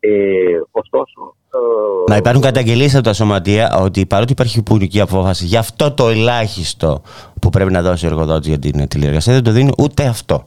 Ε, ωστόσο. Ε, να υπάρχουν καταγγελίες από τα σωματεία ότι παρότι υπάρχει υπουργική απόφαση για αυτό το ελάχιστο που πρέπει να δώσει ο εργοδότης για την τηλεεργασία, δεν το δίνει ούτε αυτό.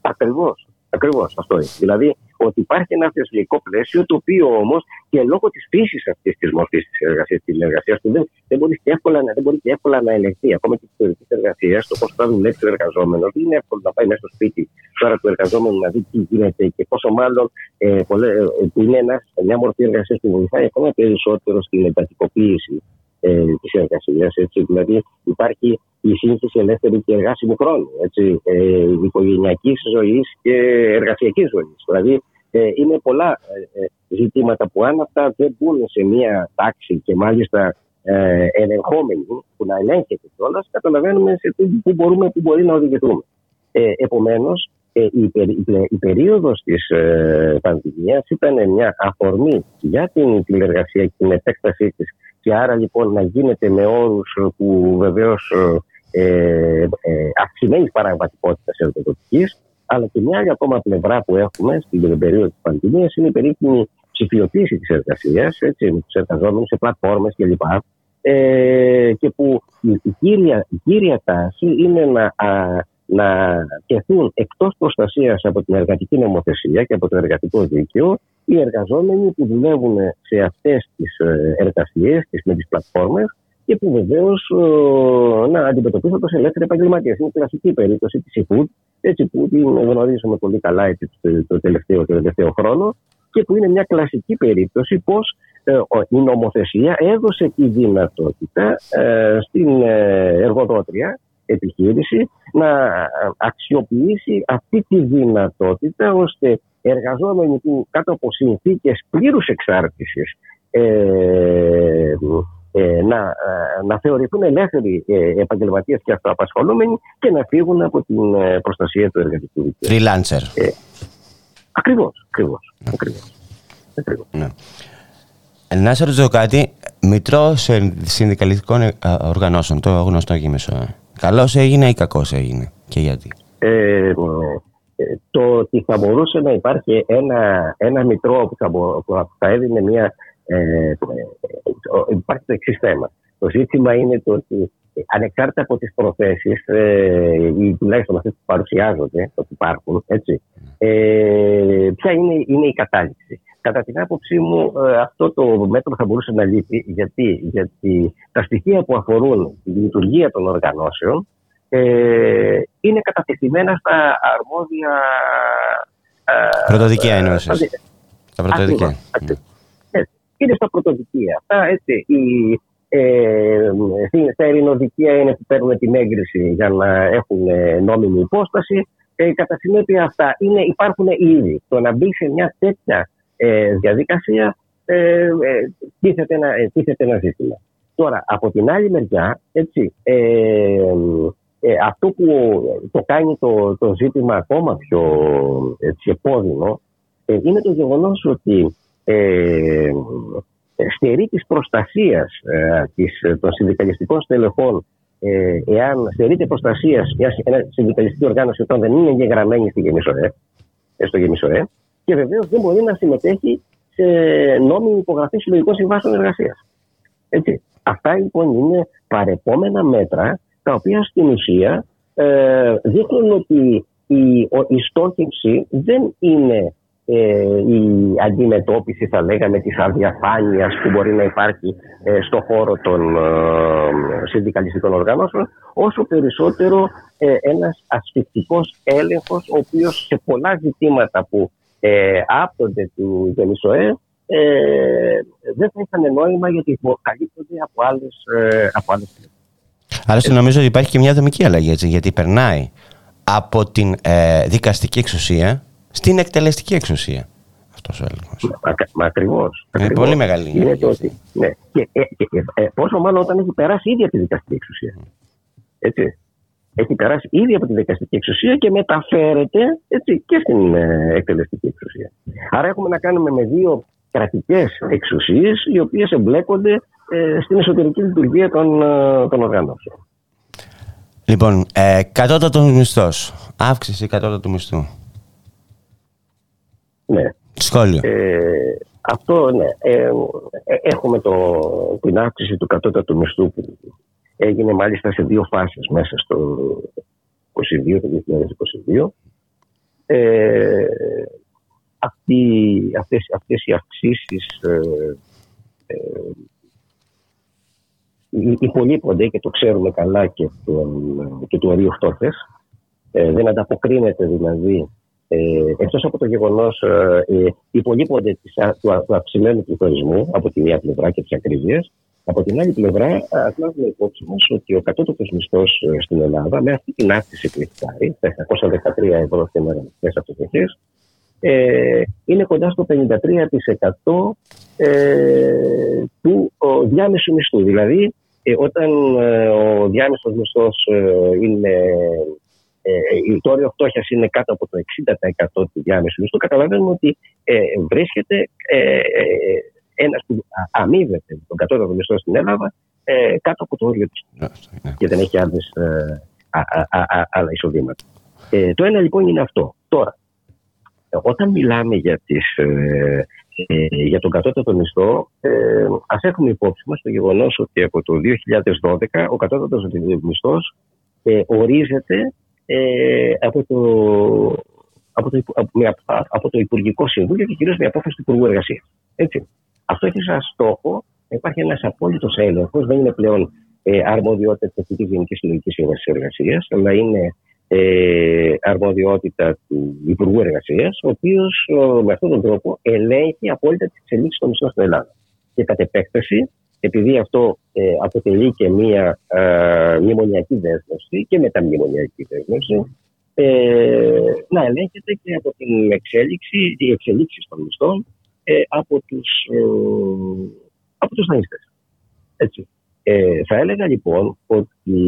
Ακριβώς. Ακριβώς αυτό είναι. Δηλαδή, ότι υπάρχει ένα θεσμικό πλαίσιο το οποίο όμως και λόγω της φύσης αυτής της μορφής της εργασίας, της εργασίας του δεν, δεν, μπορεί και εύκολα, δεν μπορεί και εύκολα να ελεγχθεί. Ακόμα και της θεωρητικής εργασίας, το πώς θα δουλέψει ο εργαζόμενος, δεν είναι εύκολο να πάει μέσα στο σπίτι τώρα του εργαζόμενου να δει τι γίνεται και πόσο μάλλον ε, πολλές, ε, που είναι ένας, μια μορφή εργασίας που βοηθάει ακόμα περισσότερο στην εντατικοποίηση ε, της εργασίας. Δηλαδή, υπάρχει η σύγχυση ελεύθερη και εργάσιμου χρόνου, έτσι, ε, οικογενειακής ζωής και εργασιακής ζωής. Δηλαδή, ε, είναι πολλά ε, ε, ζητήματα που αν αυτά δεν μπουν σε μία τάξη και μάλιστα ε, ελεγχόμενοι, που να ελέγχεται κιόλας, καταλαβαίνουμε σε πού μπορούμε, πού μπορεί να οδηγηθούμε. Ε, Επομένως, ε, η, η, η περίοδος της ε, πανδημίας ήταν μια αφορμή για την τηλεργασία και την επέκτασή της και άρα λοιπόν να γίνεται με όρους που βεβαίως ε, ε, αυξημένης παραγματικότητας εργοδοτικής αλλά και μια άλλη ακόμα πλευρά που έχουμε στην περίοδο της πανδημίας είναι η περίπτωση ψηφιοποίηση της εργασίας έτσι, με τους εργαζόμενους σε πλατφόρμες κλπ. Ε, και που η κύρια, η κύρια τάση είναι να, α, να τεθούν εκτός προστασίας από την εργατική νομοθεσία και από το εργατικό δίκαιο οι εργαζόμενοι που δουλεύουν σε αυτές τις ε, εργασίες με τις πλατφόρμες και που βεβαίω ε, να αντιμετωπίζονται ω ελεύθεροι επαγγελματίες. Είναι κλασική περίπτωση της eFood, έτσι που την γνωρίζουμε πολύ καλά έτσι, το, τελευταίο, το τελευταίο χρόνο και που είναι μια κλασική περίπτωση πώ ε, η νομοθεσία έδωσε τη δυνατότητα ε, στην εργοδότρια επιχείρηση να αξιοποιήσει αυτή τη δυνατότητα ώστε εργαζόμενοι που κάτω από συνθήκες πλήρους εξάρτησης ε, ε, να, ε, να θεωρηθούν ελεύθεροι ε, επαγγελματίες και αυτοαπασχολούμενοι και να φύγουν από την προστασία του εργατικού δικαίου. Freelancer. Ακριβώς, ακριβώς. ακριβώς. ακριβώς. Ναι. Να σε ρωτήσω κάτι, μητρό συνδικαλιστικών ε, οργανώσεων, το γνωστό ΜΕΣΟΕ. Καλώς έγινε ή κακώς έγινε και γιατί; Ε, το ότι θα μπορούσε να υπάρχει ένα, ένα μητρό που θα, που θα έδινε μια. Ε, ε, υπάρχει το εξής θέμα. Το ζήτημα είναι το ότι ανεξάρτητα από τις προθέσεις ε, ή τουλάχιστον αυτές που παρουσιάζονται, ότι υπάρχουν, έτσι, ε, ποια είναι, είναι η κατάληξη. Κατά την άποψή μου ε, αυτό το μέτρο θα μπορούσε να λείπει γιατί, γιατί τα στοιχεία που αφορούν τη λειτουργία των οργανώσεων ε, είναι κατατεθειμένα στα αρμόδια... Ε, πρωτοδικεία εννοήσεις. Στα πρωτοδικεία. Είναι στα πρωτοδικεία. Αυτά έτσι, η, ε, στα ειρηνοδικεία είναι που παίρνουν την έγκριση για να έχουν ε, νόμιμη υπόσταση. Ε, κατά συνέπεια αυτά είναι, υπάρχουν ήδη. Το να μπει σε μια τέτοια ε, διαδικασία ε, ε, τίθεται, ένα, ε, τίθεται ένα ζήτημα. Τώρα, από την άλλη μεριά, έτσι, ε, ε, αυτό που το κάνει το, το ζήτημα ακόμα πιο έτσι, επώδυνο ε, είναι το γεγονός ότι ε, στερεί της προστασίας ε, των συνδικαλιστικών στελεχών ε, εάν στερείται προστασίας μιας συνδικαλιστική οργάνωση όταν δεν είναι εγγεγραμμένη στη Γεμισοέ, στο Γεμισοέ και βεβαίως δεν μπορεί να συμμετέχει σε νόμιμη υπογραφή συλλογικών συμβάσεων εργασίας. Αυτά λοιπόν είναι παρεπόμενα μέτρα τα οποία στην ουσία ε, δείχνουν ότι η, η στόχευση δεν είναι ε, η αντιμετώπιση θα λέγαμε της αδιαφάνειας που μπορεί να υπάρχει ε, στο χώρο των ε, συνδικαλιστικών οργανώσεων όσο περισσότερο ε, ένας ασφυκτικός έλεγχος ο οποίος σε πολλά ζητήματα που ε, άπτονται του Γενισοέ ε, δεν θα είχαν νόημα γιατί καλύπτονται από άλλες, ε, από άλλες Άλλωστε νομίζω ότι υπάρχει και μια δομική αλλαγή έτσι, γιατί περνάει από την ε, δικαστική εξουσία στην εκτελεστική εξουσία. Αυτός ο έλεγχος. Μα, ακριβώς. Είναι πολύ μεγάλη. Είναι το ότι, ναι. και, ε, και, ε, πόσο μάλλον όταν έχει περάσει ήδη από τη δικαστική εξουσία. Έτσι. Έχει περάσει ήδη από τη δικαστική εξουσία και μεταφέρεται έτσι, και στην ε, εκτελεστική εξουσία. Άρα έχουμε να κάνουμε με δύο κρατικές εξουσίες οι οποίες εμπλέκονται ε, στην εσωτερική λειτουργία των, ε, των οργανώσεων. Λοιπόν, ε, κατώτατος μισθός. Αύξηση κατώτατου μισθού. Ναι. Σχόλιο. Ε, αυτό, ναι. Ε, έχουμε το, την αύξηση του κατώτατου μισθού που έγινε μάλιστα σε δύο φάσεις μέσα στο 22 το 2022. Ε, αυτή, αυτές, αυτές οι αυξήσεις ε, ε, υπολείπονται και το ξέρουμε καλά και, τον, και του ορίου φτώχειας. Ε, δεν ανταποκρίνεται δηλαδή ε, εκτός από το γεγονός ε, ε υπολείπονται της, του, του αυξημένου πληθωρισμού από τη μία πλευρά και τη ακρίβεια. Από την άλλη πλευρά, λάβουμε υπόψη μας ότι ο κατώτατος μισθός ε, στην Ελλάδα, με αυτή την αύξηση που έχει πάρει, τα 713 ευρώ την μέρα μέσα από το ε, είναι κοντά στο 53% ε, του ο, διάμεσου μισθού. Δηλαδή, ε, όταν ε, ο διάμεσος μισθός ε, είναι το όριο φτώχεια είναι κάτω από το 60% του διάμεσου μισθού, καταλαβαίνουμε ότι βρίσκεται ένας που αμείβεται τον κατώτατο μισθό στην Ελλάδα κάτω από το όριο του ναι, ναι. και δεν έχει άλλες, άλλα εισοδήματα. το ένα λοιπόν είναι αυτό. Τώρα, όταν μιλάμε για τις ε, για τον κατώτατο μισθό, ε, ας έχουμε υπόψη μας το γεγονός ότι από το 2012 ο κατώτατος μισθός ε, ορίζεται ε, από, το, από, το, από, το Υπουργικό Συμβούλιο και κυρίως με απόφαση του Υπουργού Εργασίας. Αυτό έχει σαν στόχο να υπάρχει ένας απόλυτος έλεγχος, δεν είναι πλέον ε, αρμοδιότητα της Εθνικής Γενικής Συλλογικής Εργασίας, αλλά είναι ε, αρμοδιότητα του Υπουργού Εργασίας, ο οποίος με αυτόν τον τρόπο ελέγχει απόλυτα τις εξελίξεις των μισθών στην Ελλάδα. Και κατ' επέκταση, επειδή αυτό ε, αποτελεί και μία ε, μνημονιακή δέσμευση και μεταμνημονιακή δέσμευση, ε, να ελέγχεται και από την εξέλιξη, οι εξελίξεις των μισθών ε, από τους, ε, από τους Έτσι. Ε, θα έλεγα λοιπόν ότι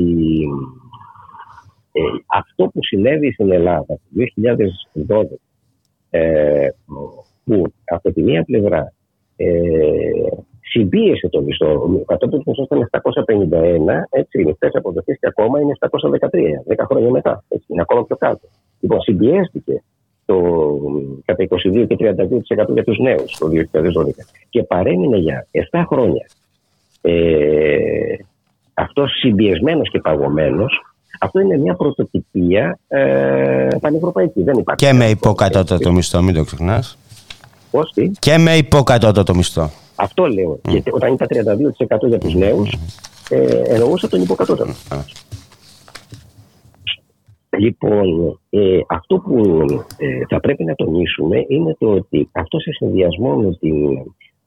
ε, αυτό που συνέβη στην Ελλάδα το 2012 ε, που από τη μία πλευρά ε, συμπίεσε το μισθό. Ο κατώτατος μισθός ήταν 751, έτσι, οι μισθέ αποδοχέ και ακόμα είναι 713, 10 χρόνια μετά. Έτσι, είναι ακόμα πιο κάτω. Λοιπόν, συμπιέστηκε το, κατά 22 και 32% για τους νέους το 2012 και παρέμεινε για 7 χρόνια ε, αυτός συμπιεσμένος και παγωμένος. Αυτό είναι μια πρωτοτυπία ε, πανευρωπαϊκή. Δεν υπάρχει. Και με υποκατώτατο μισθό, μην το ξεχνάς. Πώς Και με υποκατώτατο μισθό. Αυτό λέω. Mm. Γιατί όταν ήταν 32% για τους νέους, ε, εννοούσα τον υποκατώτατο. Λοιπόν, ε, αυτό που ε, θα πρέπει να τονίσουμε είναι το ότι αυτό σε συνδυασμό με την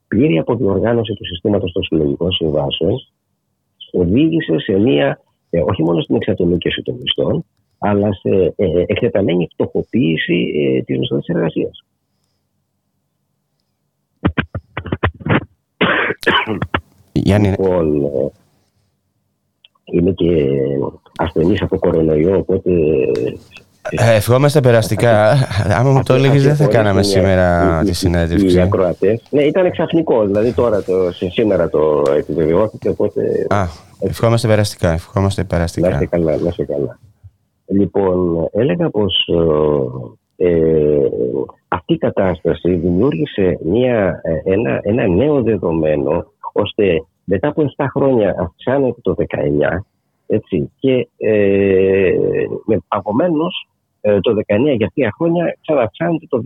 πλήρη αποδιοργάνωση του συστήματος των συλλογικών συμβάσεων οδήγησε σε μία, ε, όχι μόνο στην εξατομίκευση των μισθών, αλλά σε ε, εκτεταμένη φτωχοποίηση ε, της μισθωτής εργασίας. Γιάννη. Λοιπόν, ε, είμαι και ασθενής από κορονοϊό, οπότε... Ε, ευχόμαστε περαστικά. Άμα μου το έλεγες, δεν θα κάναμε σήμερα τη συνέντευξη. Οι ακροατές. Ναι, ήταν ξαφνικό. Δηλαδή τώρα το, σήμερα το επιβεβαιώθηκε. Οπότε... Α, ευχόμαστε περαστικά. Ευχόμαστε περαστικά. Να είστε καλά, να είστε καλά. Λοιπόν, έλεγα πως ε, αυτή η κατάσταση δημιούργησε μια, ε, ένα, ένα νέο δεδομένο ώστε μετά από 7 χρόνια αυξάνεται το 19 έτσι, και ε, επομένω ε, το 19 για τρία χρόνια ξαναυξάνεται το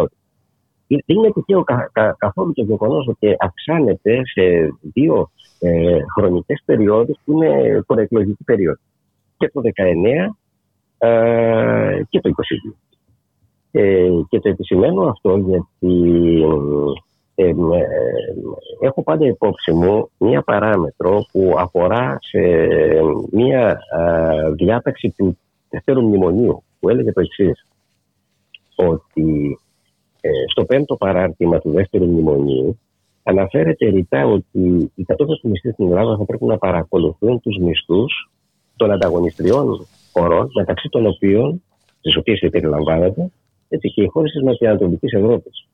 2012. Δεν είναι τυχαίο κα, κα, καθόλου το γεγονός ότι αυξάνεται σε δύο ε, χρονικές περιόδους που είναι προεκλογική περίοδο. Και το 19 ε, και το 22. Ε, και το επισημαίνω αυτό γιατί ε, ε, έχω πάντα υπόψη μου μία παράμετρο που αφορά σε μία διάταξη του δεύτερου μνημονίου που έλεγε το εξής ότι στο πέμπτο παράρτημα του δεύτερου μνημονίου αναφέρεται ρητά ότι οι κατώτατοι μισθοί στην Ελλάδα θα πρέπει να παρακολουθούν τους μισθούς των ανταγωνιστριών χωρών μεταξύ των οποίων, τις οποίες περιλαμβάνεται, έτσι και οι χώρες της Νοτιοανατολικής Ευρώπης.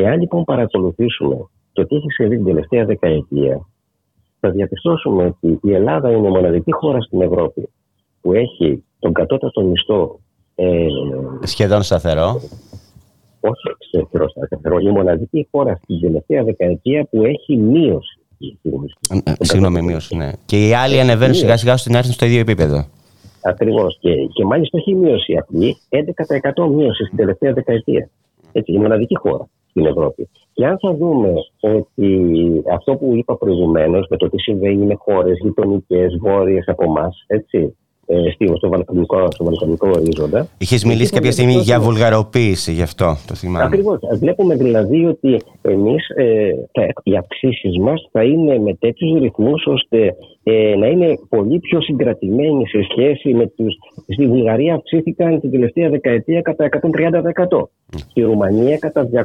Εάν λοιπόν παρακολουθήσουμε το τι έχει συμβεί την τελευταία δεκαετία, θα διαπιστώσουμε ότι η Ελλάδα είναι η μοναδική χώρα στην Ευρώπη που έχει τον κατώτατο μισθό. Ε, Σχεδόν σταθερό. Όχι σταθερό, σταθερό. Η μοναδική χώρα στην τελευταία δεκαετία που έχει μείωση. Ε, συγγνώμη, μείωση, ναι. Και οι άλλοι ανεβαίνουν σιγά σιγά στην έρθουν στο ίδιο επίπεδο. Ακριβώς. Και, και μάλιστα έχει μείωση απλή, 11% μείωση στην τελευταία δεκαετία. Έτσι, η μοναδική χώρα στην Ευρώπη. Και αν θα δούμε ότι αυτό που είπα προηγουμένως με το τι συμβαίνει με χώρες γειτονικές, βόρειες από εμά, έτσι, ε, στο, βαλκανικό, στο βαλκανικό ορίζοντα. Είχες μιλήσει κάποια στιγμή για βουλγαροποίηση, γι' αυτό το θυμάμαι. Ακριβώς. Βλέπουμε δηλαδή ότι εμείς ε, οι αυξήσεις μας θα είναι με τέτοιους ρυθμούς ώστε ε, να είναι πολύ πιο συγκρατημένοι σε σχέση με τους. Στη Βουλγαρία αυξήθηκαν την τελευταία δεκαετία κατά 130%. Στη Ρουμανία κατά 250%.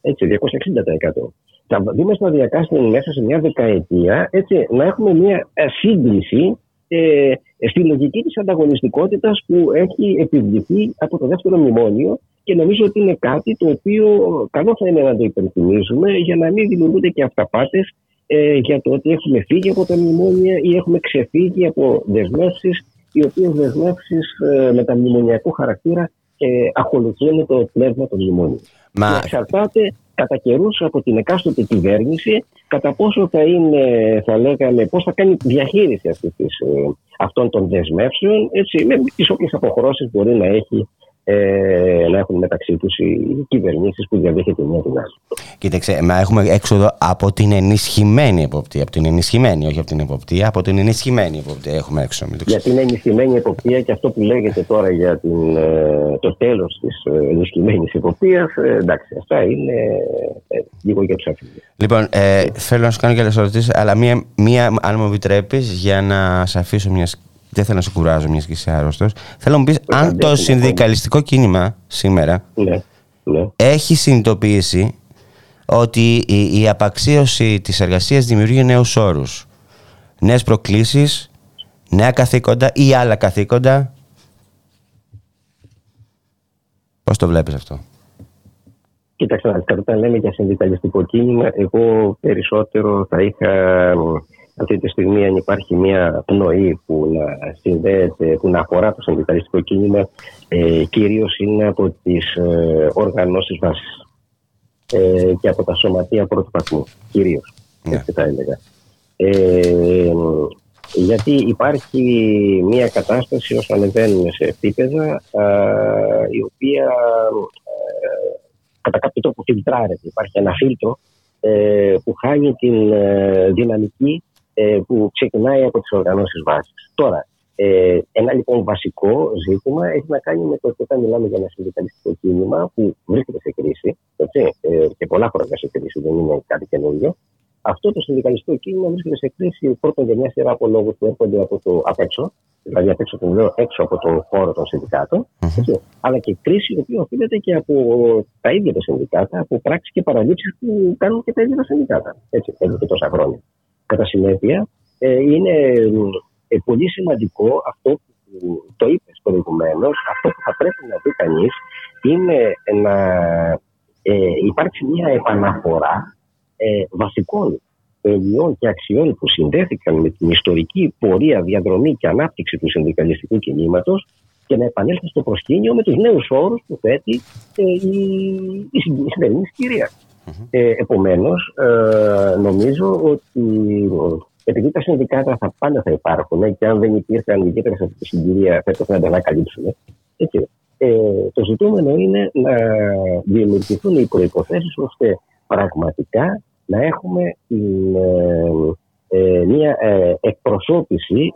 Έτσι, 260% θα δούμε σταδιακά μέσα σε μια δεκαετία έτσι, να έχουμε μια ε, σύγκληση ε, στη λογική της ανταγωνιστικότητας που έχει επιβληθεί από το δεύτερο μνημόνιο και νομίζω ότι είναι κάτι το οποίο καλό θα είναι να το υπενθυμίζουμε για να μην δημιουργούνται και αυταπάτες ε, για το ότι έχουμε φύγει από τα μνημόνια ή έχουμε ξεφύγει από δεσμεύσεις οι οποίες δεσμεύσεις ε, με τα μνημονιακού χαρακτήρα ε, ακολουθούν το πνεύμα των μνημόνιων. Μα... Εξαρτάται κατά καιρούς από την εκάστοτε κυβέρνηση κατά πόσο θα είναι, θα λέγαμε, πώς θα κάνει διαχείριση αυτής, ε, αυτών των δεσμεύσεων, έτσι, με τις όποιες αποχρώσεις μπορεί να έχει ε, να έχουν μεταξύ τους οι κυβερνήσεις που διαδέχεται μια την άλλη. Κοίταξε, μα έχουμε έξοδο από την ενισχυμένη εποπτεία. Από την ενισχυμένη, όχι από την εποπτεία, από την ενισχυμένη εποπτεία έχουμε έξω. Για την ενισχυμένη εποπτεία και αυτό που λέγεται τώρα για την, ε, το τέλος της ε, ενισχυμένης εποπτείας, ε, εντάξει, αυτά είναι λίγο για του Λοιπόν, ε, θέλω να σου κάνω και άλλες ερωτήσεις, αλλά μία, μία, αν μου επιτρέπεις, για να σε αφήσω μιας δεν θέλω να σε κουράζω μιας και είσαι άρρωστος. Θέλω να μου πεις αν το συνδικαλιστικό κίνημα σήμερα ναι, ναι. έχει συνειδητοποιήσει ότι η, η απαξίωση της εργασίας δημιουργεί νέους όρους, νέες προκλήσεις, νέα καθήκοντα ή άλλα καθήκοντα. Πώς το βλέπεις αυτό; Κοίταξε, όταν λέμε για συνδικαλιστικό κίνημα, εγώ περισσότερο θα είχα αυτή τη στιγμή αν υπάρχει μια πνοή που να συνδέεται, που να αφορά το συνδικαλιστικό κίνημα, ε, κυρίως είναι από τις ε, οργανώσεις βάσης ε, και από τα σωματεία πρώτου βαθμού, κυρίως, yeah. Ναι. έτσι θα έλεγα. Ε, γιατί υπάρχει μια κατάσταση όσο ανεβαίνουμε σε επίπεδα η οποία κατά κάποιο τρόπο φιλτράρεται. Υπάρχει ένα φίλτρο ε, που χάνει την ε, δυναμική ε, που ξεκινάει από τις οργανώσεις βάσης. Τώρα, ε, ένα λοιπόν βασικό ζήτημα έχει να κάνει με το ότι όταν μιλάμε για ένα συνδικαλιστικό κίνημα που βρίσκεται σε κρίση έτσι, ε, και πολλά χρόνια σε κρίση, δεν είναι κάτι καινούριο. Αυτό το συνδικαλιστικό κίνημα βρίσκεται σε κρίση πρώτον για μια σειρά από λόγους που έρχονται από το απ' έξω, δηλαδή απ' έξω, λέω, έξω από τον χώρο των συνδικάτων, mm-hmm. αλλά και κρίση η οποία οφείλεται και από τα ίδια τα συνδικάτα, από πράξεις και παραλήψεις που κάνουν και τα ίδια τα συνδικάτα. Έτσι, εδώ και τόσα χρόνια. Κατά συνέπεια, ε, είναι ε, πολύ σημαντικό αυτό που το είπες προηγουμένως, αυτό που θα πρέπει να δει κανείς είναι να ε, υπάρξει μια επαναφορά ε, βασικών ενιών και αξιών που συνδέθηκαν με την ιστορική πορεία, διαδρομή και ανάπτυξη του συνδικαλιστικού κινήματος και να επανέλθει στο προσκήνιο με τους νέους όρους που θέτει ε, η, η, η σημερινή συγκυρία. Ε, Επομένως, ε, νομίζω ότι επειδή τα συνδικάτα θα πάντα θα υπάρχουν και αν δεν υπήρχαν ιδιαίτερα σε αυτή τη συγκυρία θα έπρεπε να τα ανακαλύψουμε. Έτσι, ε, το ζητούμενο είναι να δημιουργηθούν οι προποθέσει ώστε πραγματικά να έχουμε ε, ε, μια ε, εκπροσώπηση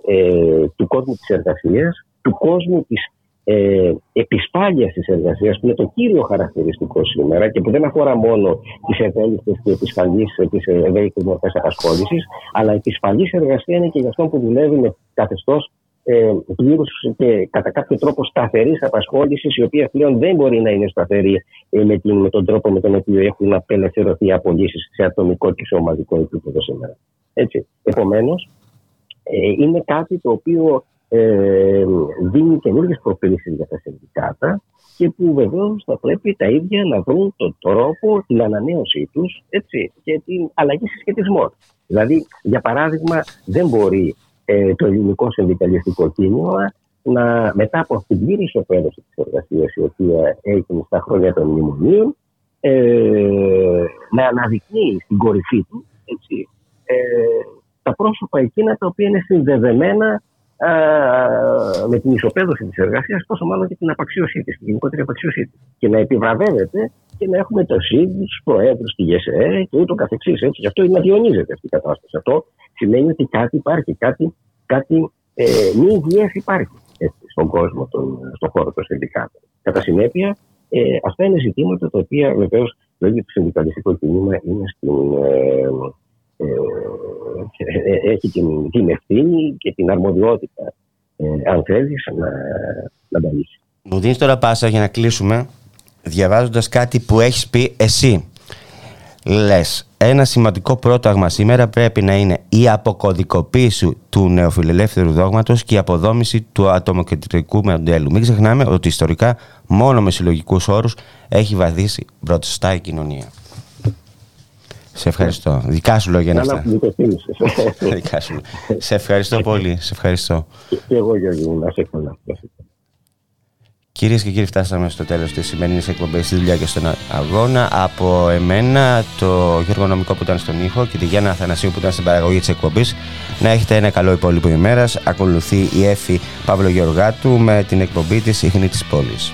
του κόσμου της εργασίας, του κόσμου της ε, επισπάλειας της εργασίας, που είναι το κύριο χαρακτηριστικό σήμερα και που δεν αφορά μόνο τις ευέλικτες και τις ευέλικτες μορφές απασχόλησης, αλλά η επισφαλής εργασία είναι και για αυτό που δουλεύει με καθεστώς ε, πλήρους και κατά κάποιο τρόπο σταθερής απασχόλησης, η οποία πλέον δεν μπορεί να είναι σταθερή ε, με, την, με τον τρόπο με τον οποίο έχουν απελευθερωθεί οι απολύσεις σε ατομικό και σε ομαδικό επίπεδο σήμερα. Έτσι. Επομένως, ε, είναι κάτι το οποίο ε, δίνει καινούργιες προκλήσει για τα συνδικάτα και που βεβαίως θα πρέπει τα ίδια να βρουν τον τρόπο, την ανανέωσή τους και την αλλαγή συσχετισμών. Δηλαδή, για παράδειγμα, δεν μπορεί ε, το ελληνικό συνδικαλιστικό κίνημα να, μετά από αυτή την πλήρη ισοπαίδωση της εργασίας, η οποία έγινε στα χρόνια των μνημονίων, ε, να αναδεικνύει στην κορυφή του έτσι, ε, τα πρόσωπα εκείνα τα οποία είναι συνδεδεμένα με την ισοπαίδωση της εργασίας, τόσο μάλλον και την απαξίωσή της, την γενικότερη απαξίωσή της. Και να επιβραβεύεται και να έχουμε το ΣΥΔ, τους προέδρους, τη ΓΕΣΕ και ούτω καθεξής. Γι' αυτό είναι να διονύζεται αυτή η κατάσταση. Αυτό σημαίνει ότι κάτι υπάρχει, κάτι, κάτι ε, μη υγιές υπάρχει έτσι, στον κόσμο, τον, στον χώρο των συνδικάτων. Κατά συνέπεια, ε, αυτά είναι ζητήματα τα οποία βεβαίως λόγω του συνδικαλιστικού κινήμα είναι στην, ε, ε, έχει την, την ευθύνη και την αρμοδιότητα, ε, αν θέλεις, να, να τα λύσει. Μου δίνεις τώρα πάσα για να κλείσουμε διαβάζοντας κάτι που έχεις πει εσύ. Λες, ένα σημαντικό πρόταγμα σήμερα πρέπει να είναι η αποκωδικοποίηση του νεοφιλελεύθερου δόγματος και η αποδόμηση του ατομοκεντρικού μοντέλου. Μην ξεχνάμε ότι ιστορικά μόνο με συλλογικούς όρους έχει βαδίσει μπροστά η κοινωνία. Σε ευχαριστώ. Δικά σου λόγια είναι αυτά. Δικά σου. Σε ευχαριστώ πολύ. Σε ευχαριστώ. Και εγώ Γιώργη μου, να σε καλά. Κυρίες και κύριοι, φτάσαμε στο τέλος της σημερινής εκπομπής στη δουλειά και στον αγώνα. Από εμένα, το Γιώργο Νομικό που ήταν στον ήχο και τη Γιάννα Αθανασίου που ήταν στην παραγωγή της εκπομπής. Να έχετε ένα καλό υπόλοιπο ημέρας. Ακολουθεί η Εφη Παύλο Γεωργάτου με την εκπομπή της Ιχνή της Πόλης.